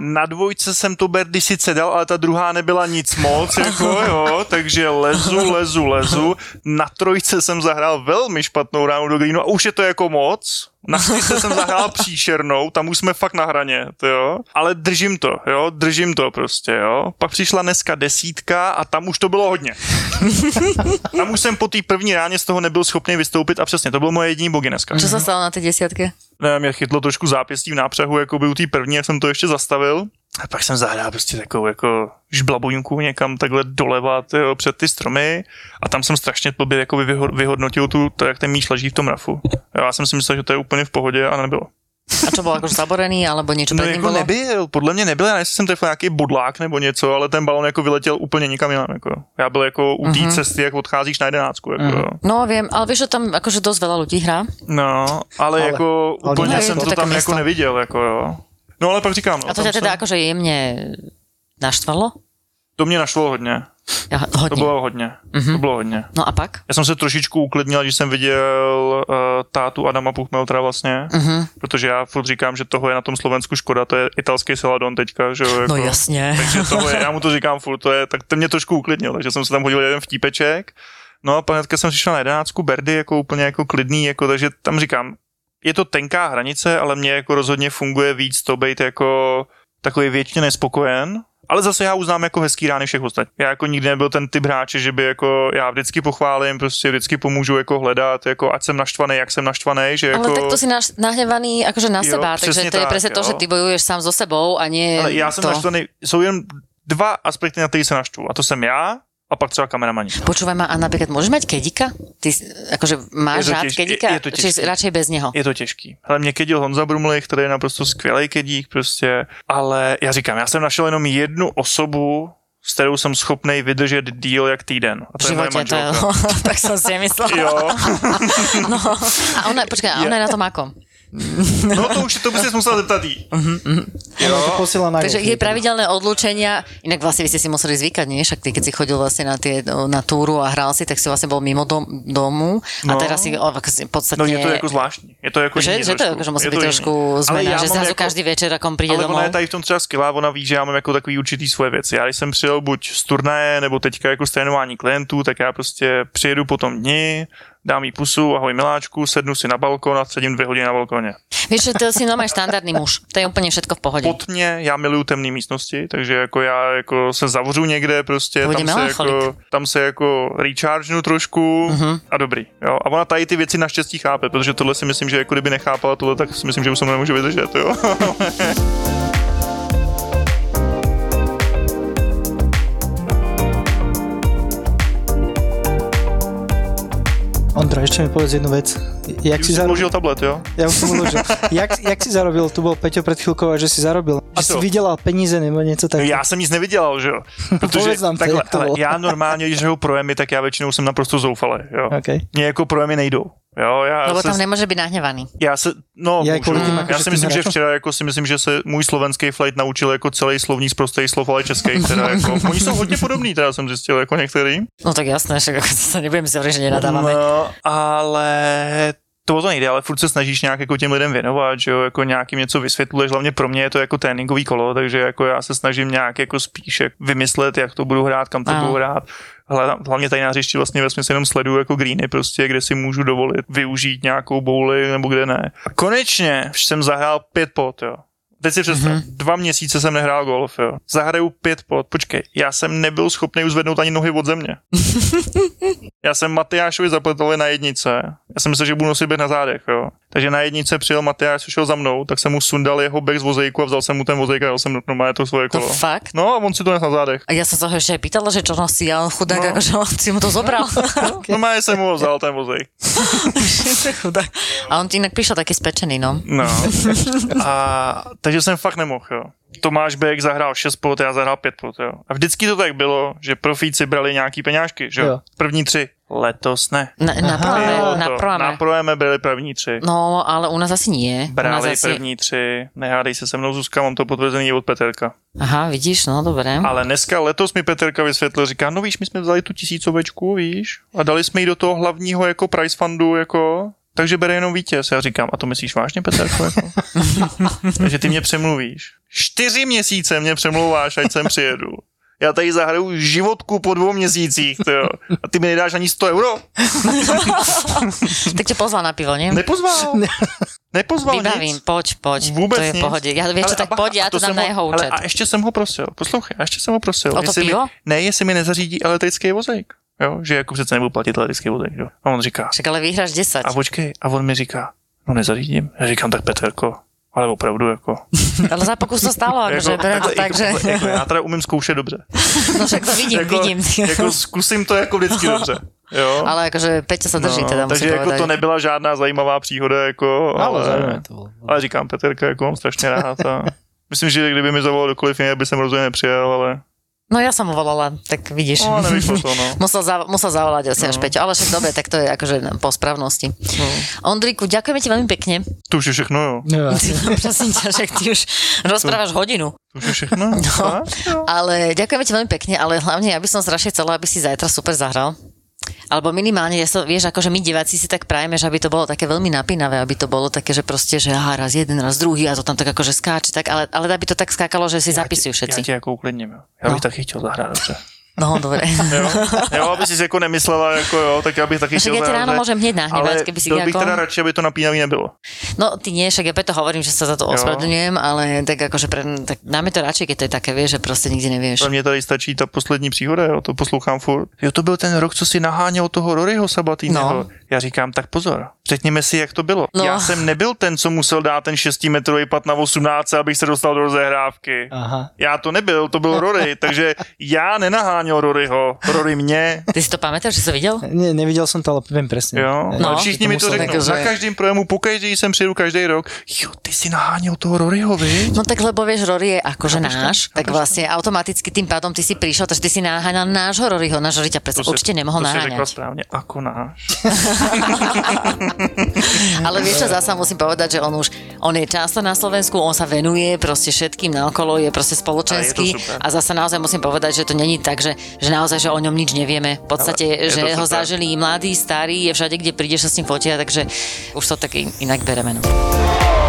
Na dvojce jsem to berdy sice dal, ale ta druhá nebyla nic moc, jako jo, takže lezu, lezu, lezu. Na trojce jsem zahrál velmi špatnou ránu do greenu a už je to jako moc, Na jsem zahrál příšernou, tam už jsme fakt na hraně, to jo. Ale držím to, jo, držím to prostě, jo. Pak přišla dneska desítka a tam už to bylo hodně. tam už jsem po té první ráně z toho nebyl schopný vystoupit a přesně, to bylo moje jediný bogy dneska. Čo sa stalo na tej desiatke? Ne, mě chytlo trošku zápěstí v nápřehu, jako by u té první, jak jsem to ještě zastavil. A pak jsem zahrál prostě takovou jako žblaboňku někam takhle doleva tyjo, před ty stromy a tam jsem strašně blbě jako vyho- vyhodnotil tu, to, jak ten míč leží v tom rafu. Jo, já jsem si myslel, že to je úplně v pohodě a nebylo. A čo bol akože zaborený, alebo niečo No jako bolo? nebyl, podle mě nebyl, já nevím, jsem trefil nějaký bodlák nebo něco, ale ten balon jako vyletěl úplně někam jinam. Jako. Já byl jako u té Mhm. cesty, jak odcházíš na jedenáctku. Jako, jo. No viem, ale vieš, že tam akože dosť veľa ľudí hrá. No, ale, Ale- jako ale úplně je jsem to to tam město. jako neviděl. Jako, jo. No ale pak říkám, no, A to ťa teda jsem- akože jemne naštvalo? to mě našlo hodně. Ja, To hodne. bylo hodně. Mhm. To bylo hodně. No a pak? Já jsem se trošičku uklidnil, když jsem viděl uh, tátu Adama Puchmeltra vlastně, Mhm. protože já furt říkám, že toho je na tom Slovensku škoda, to je italský Celadon teďka, že jo. Jako, No jasne. Takže toho je, já mu to říkám furt, to je, tak ten mě trošku uklidnil, takže jsem se tam hodil jeden vtípeček. No a pak jsem přišel na jedenáctku Berdy, jako úplně jako klidný, jako, takže tam říkám, je to tenká hranice, ale mně jako rozhodně funguje víc to být jako takový věčně nespokojen, ale zase já uznám jako hezký rány všech ostatních. Já jako nikdy nebyl ten typ hráče, že by jako já vždycky pochválím, prostě vždycky pomůžu jako hledat, jako ať jsem naštvaný, jak jsem naštvaný, že jako... Ale tak to si naš, nahnevaný akože na Jo, seba, takže přesně to je tak, presne to, jo. že ty bojuješ sám so sebou a nie Ale já jsem to. naštvaný, jsou jen dva aspekty, na který se naštvu. A to jsem já a pak třeba kameramani. Počúvaj ma, a napríklad môžeš mať kedika? Ty akože máš Je rád těž- kedika? je- je to Či těžký. radšej bez neho? Je to těžký. Ale mě kedil Honza Brumlich, který je naprosto skvělý kedík prostě, ale já říkám, já jsem našel jenom jednu osobu, s kterou jsem schopný vydržet díl jak týden. A V to je moje živote to je, manželka. tak som si myslela. Jo, No, a ona, počkaj, a ona je na tom ako? No to už to by si musel zeptat jí. Jo. to Takže golf. je pravidelné odlúčenia, inak vlastne vy ste si museli zvykať, nie? Však ty, keď si chodil vlastne na, tie, na túru a hral si, tak si vlastne bol mimo dom, domu a No. teraz si o, v podstate... No je to jako zvláštní. Je to jako že, jiný že to trošku. akože musí Je to byť jiný. trošku Ale zmena, že zrazu jako- každý večer, ako príde Ale domov. ona je tady v tom třeba skvělá, ona ví, že já mám jako takový určitý svoje věci. Já když jsem přijel buď z turnaje, nebo teďka jako z trénování klientů, tak já prostě přijedu po tom dni, dám jí pusu, ahoj miláčku, sednu si na balkon a sedím dvě hodiny na balkoně. Vieš, že to si normálne štandardný muž. To je úplne všetko v pohode. Pod mě, já miluju temné místnosti, takže jako já jako se zavřu někde prostě, tam se, jako, tam se jako rechargenu trošku Mhm. a dobrý. Jo. A ona tady ty věci naštěstí chápe, protože tohle si myslím, že jako kdyby nechápala tohle, tak si myslím, že už se mnou nemůže vydržet. Jo. Ondra, ešte mi povedz jednu vec. Jak Už si zarobil? uložil tablet, jo? Ja už som uložil. jak, jak si zarobil? Tu bol Peťo pred chvíľkou, že si zarobil. A Že si to? vydelal peníze nebo něco No tak. já jsem nic nevydělal, že jo? Protože nám to, takhle, to bylo. já normálně, když hraju projemy, tak já většinou jsem naprosto zoufalý, jo. Okay. Mně jako projemy nejdou. Jo, já Lebo se, tam nemôže byť nahnevaný. já se, no, Já můžu. tím, já si myslím, že včera jako si myslím, že se můj slovenský flight naučil jako celý slovník z prostých slov, ale český, teda jako, oni jsou hodně podobný, teda jsem zjistil, jako některý. No tak jasné, však ako sa nebudeme si hovoriť, že nenadávame. No, ale to o to nejde, ale furt se snažíš nějak jako těm lidem věnovat, že jo, jako nějakým něco vysvětluješ, hlavně pro mě je to jako tréninkový kolo, takže jako já se snažím nějak jako spíš vymyslet, jak to budu hrát, kam to Ano. budu hrát. Hlavně tady na hřišti vlastně ve smyslu jenom sleduju jako greeny prostě, kde si můžu dovolit využít nějakou bowli nebo kde ne. A konečně jsem zahrál pět pot, jo. Teď si představ, mm-hmm. dva měsíce jsem nehrál golf, jo. Zahraju pět pot, počkej, já jsem nebyl schopný už zvednout ani nohy od země. Já jsem Matyášovi zapletl na jednice. Já jsem myslel, že budu nosit běh na zádech, jo. Takže na jednice přijel Matyáš, šel za mnou, tak jsem mu sundal jeho beh z vozejku a vzal jsem mu ten vozejk a jel jsem normálně to svoje To kolo. fakt? No a on si to na zádech. A ja som sa ho aj pýtala, že čo nosí, a on chudák, No. akože on si mu to zobral. Normálně jsem mu ho vzal ten vozejk. chudák. A on ti inak prišiel taký spečený, no. No. A, takže jsem fakt nemohl, jo. Tomáš Bek zahrál 6 pot, já zahrál 5 pot, jo. A vždycky to tak bylo, že profíci brali nějaký peňážky, že Jo. První tři. Letos ne. Na, na, Bylo na prvé. Na projeme byli první tři. No, ale u nás asi nie. U nás Brali asi... první tři, nehádej se se mnou Zuzka, mám to potvrzený od Peterka. Aha, vidíš, no dobré. Ale dneska, letos mi Peterka vysvětlil, říká, no víš, my jsme vzali tu tisícovečku, víš, a dali jsme ji do toho hlavního jako prize fundu, jako, takže bere jenom vítěz. Já říkám, a to myslíš vážně, Peterko? Jako? takže ty mě přemluvíš. Čtyři měsíce mě přemlouváš, ať sem přijedu. Já tady zahraju životku po dvou měsících, jo. A ty mi nedáš ani 100 euro? tak ťa pozval na pivo, nie? Nepozval. Nepozval Vybavím, nic. poď, poď, Vůbec to je v nic. pohodě. Vieš čo, Ale tak a bacha, poď, ja a to dám na ho- jeho ale účet. A ještě jsem ho prosil, poslouchej, a ještě jsem ho prosil. O to jestli pivo? Mi, ne, jestli mi nezařídí elektrický vozejk. Jo, že jako přece nebudu platit elektrický vozejk. Jo. A on říká, Však ale vyhráš 10. a počkej, a on mi říká, no nezařídím. Já říkám, tak Peterko, ale opravdu jako. Ale za pokus to stalo, akože berem to takhle, tak, že... jako, jako, já teda umím zkoušet dobře. No však to vidím, jako, vidím. jako zkusím to jako vždycky dobře. Jo? Ale akože Peťo sa drží, teda No, takže musím jako povedať. to nebyla žádná zajímavá příhoda, jako, Ale ale, to bolo. ale říkám, Peterka, jako mám strašně rád a myslím, že kdyby mi zavolal dokoliv jiný, by jsem rozhodně nepřijel, ale No ja som mu volala, tak vidíš. no, nevyšlo to, no. Musel, za, musel zavolať asi až No. Peťo, ale však dobre, tak to je akože po správnosti. no. Ondriku, ďakujeme ti veľmi pekne. To už je všechno, jo. No, Prosím ťa, že ty už rozprávaš hodinu. To už je všechno. No. Ale ďakujeme ti veľmi pekne, ale hlavne ja by som strašne chcela, aby si zajtra super zahral. Alebo minimálne, ja sa, vieš, akože my diváci si tak prajeme, že aby to bolo také veľmi napínavé, aby to bolo také, že proste, že aha, raz jeden, raz druhý a to tam tak akože skáče, tak, ale, ale aby to tak skákalo, že si zapisujú Já všetci. tě jako uklidním, jo. Já bych No. taky chtěl zahrát dobře. No, dobre. Jo, jo aby si jako nemyslela, jako jo, tak já bych taky chtěl ja ti ráno môžem hneď nahnevať, keby si bych teda radši, aby to napínavý nebylo. No, ty nie, však ja preto hovorím, že sa za to ospravedlňujem, ale tak akože pre, tak dáme to radšej, keď to je také, vieš, že proste nikdy nevieš. Pro mě tady stačí ta poslední příhoda, jo, to poslouchám furt. Jo, to byl ten rok, co si naháněl toho Roryho Sabatýnyho. No. Já říkám, tak pozor, řekněme si, jak to bylo. No. Já jsem nebyl ten, co musel dát ten 6-metrový pat na 18, abych se dostal do rozehrávky. Aha. Já to nebyl, to byl Rory, takže já nenaháněl Roryho, Rory mě. Ty si to pamätáš, že si videl? Ne, nevidel som to, ale viem presne. Jo, no, No. všichni mi to řeknou. Takže- Na každém projevu, po každý jsem přijdu každý rok. Jo, ty si naháněl toho Roryho, vy? No tak lebo vieš, Rory je akože Chápeš to? náš, tak Chápeš to? vlastne automaticky tým pádom ty si prišiel, takže ty si naháňal nášho Roryho, náš Rory predsa si- určite nemohol to si řekla naháňať. správně, ako náš. Ale vieš čo, zasa musím povedať, že on už, on je často na Slovensku, on sa venuje proste všetkým naokolo, je proste spoločenský A je a zasa naozaj musím povedať, že to není tak, že, že naozaj, že o ňom nič nevieme. V podstate, že ho super. zažili mladí, starí, je všade, kde prídeš sa s ním fotia, takže už to tak in- inak bereme. No.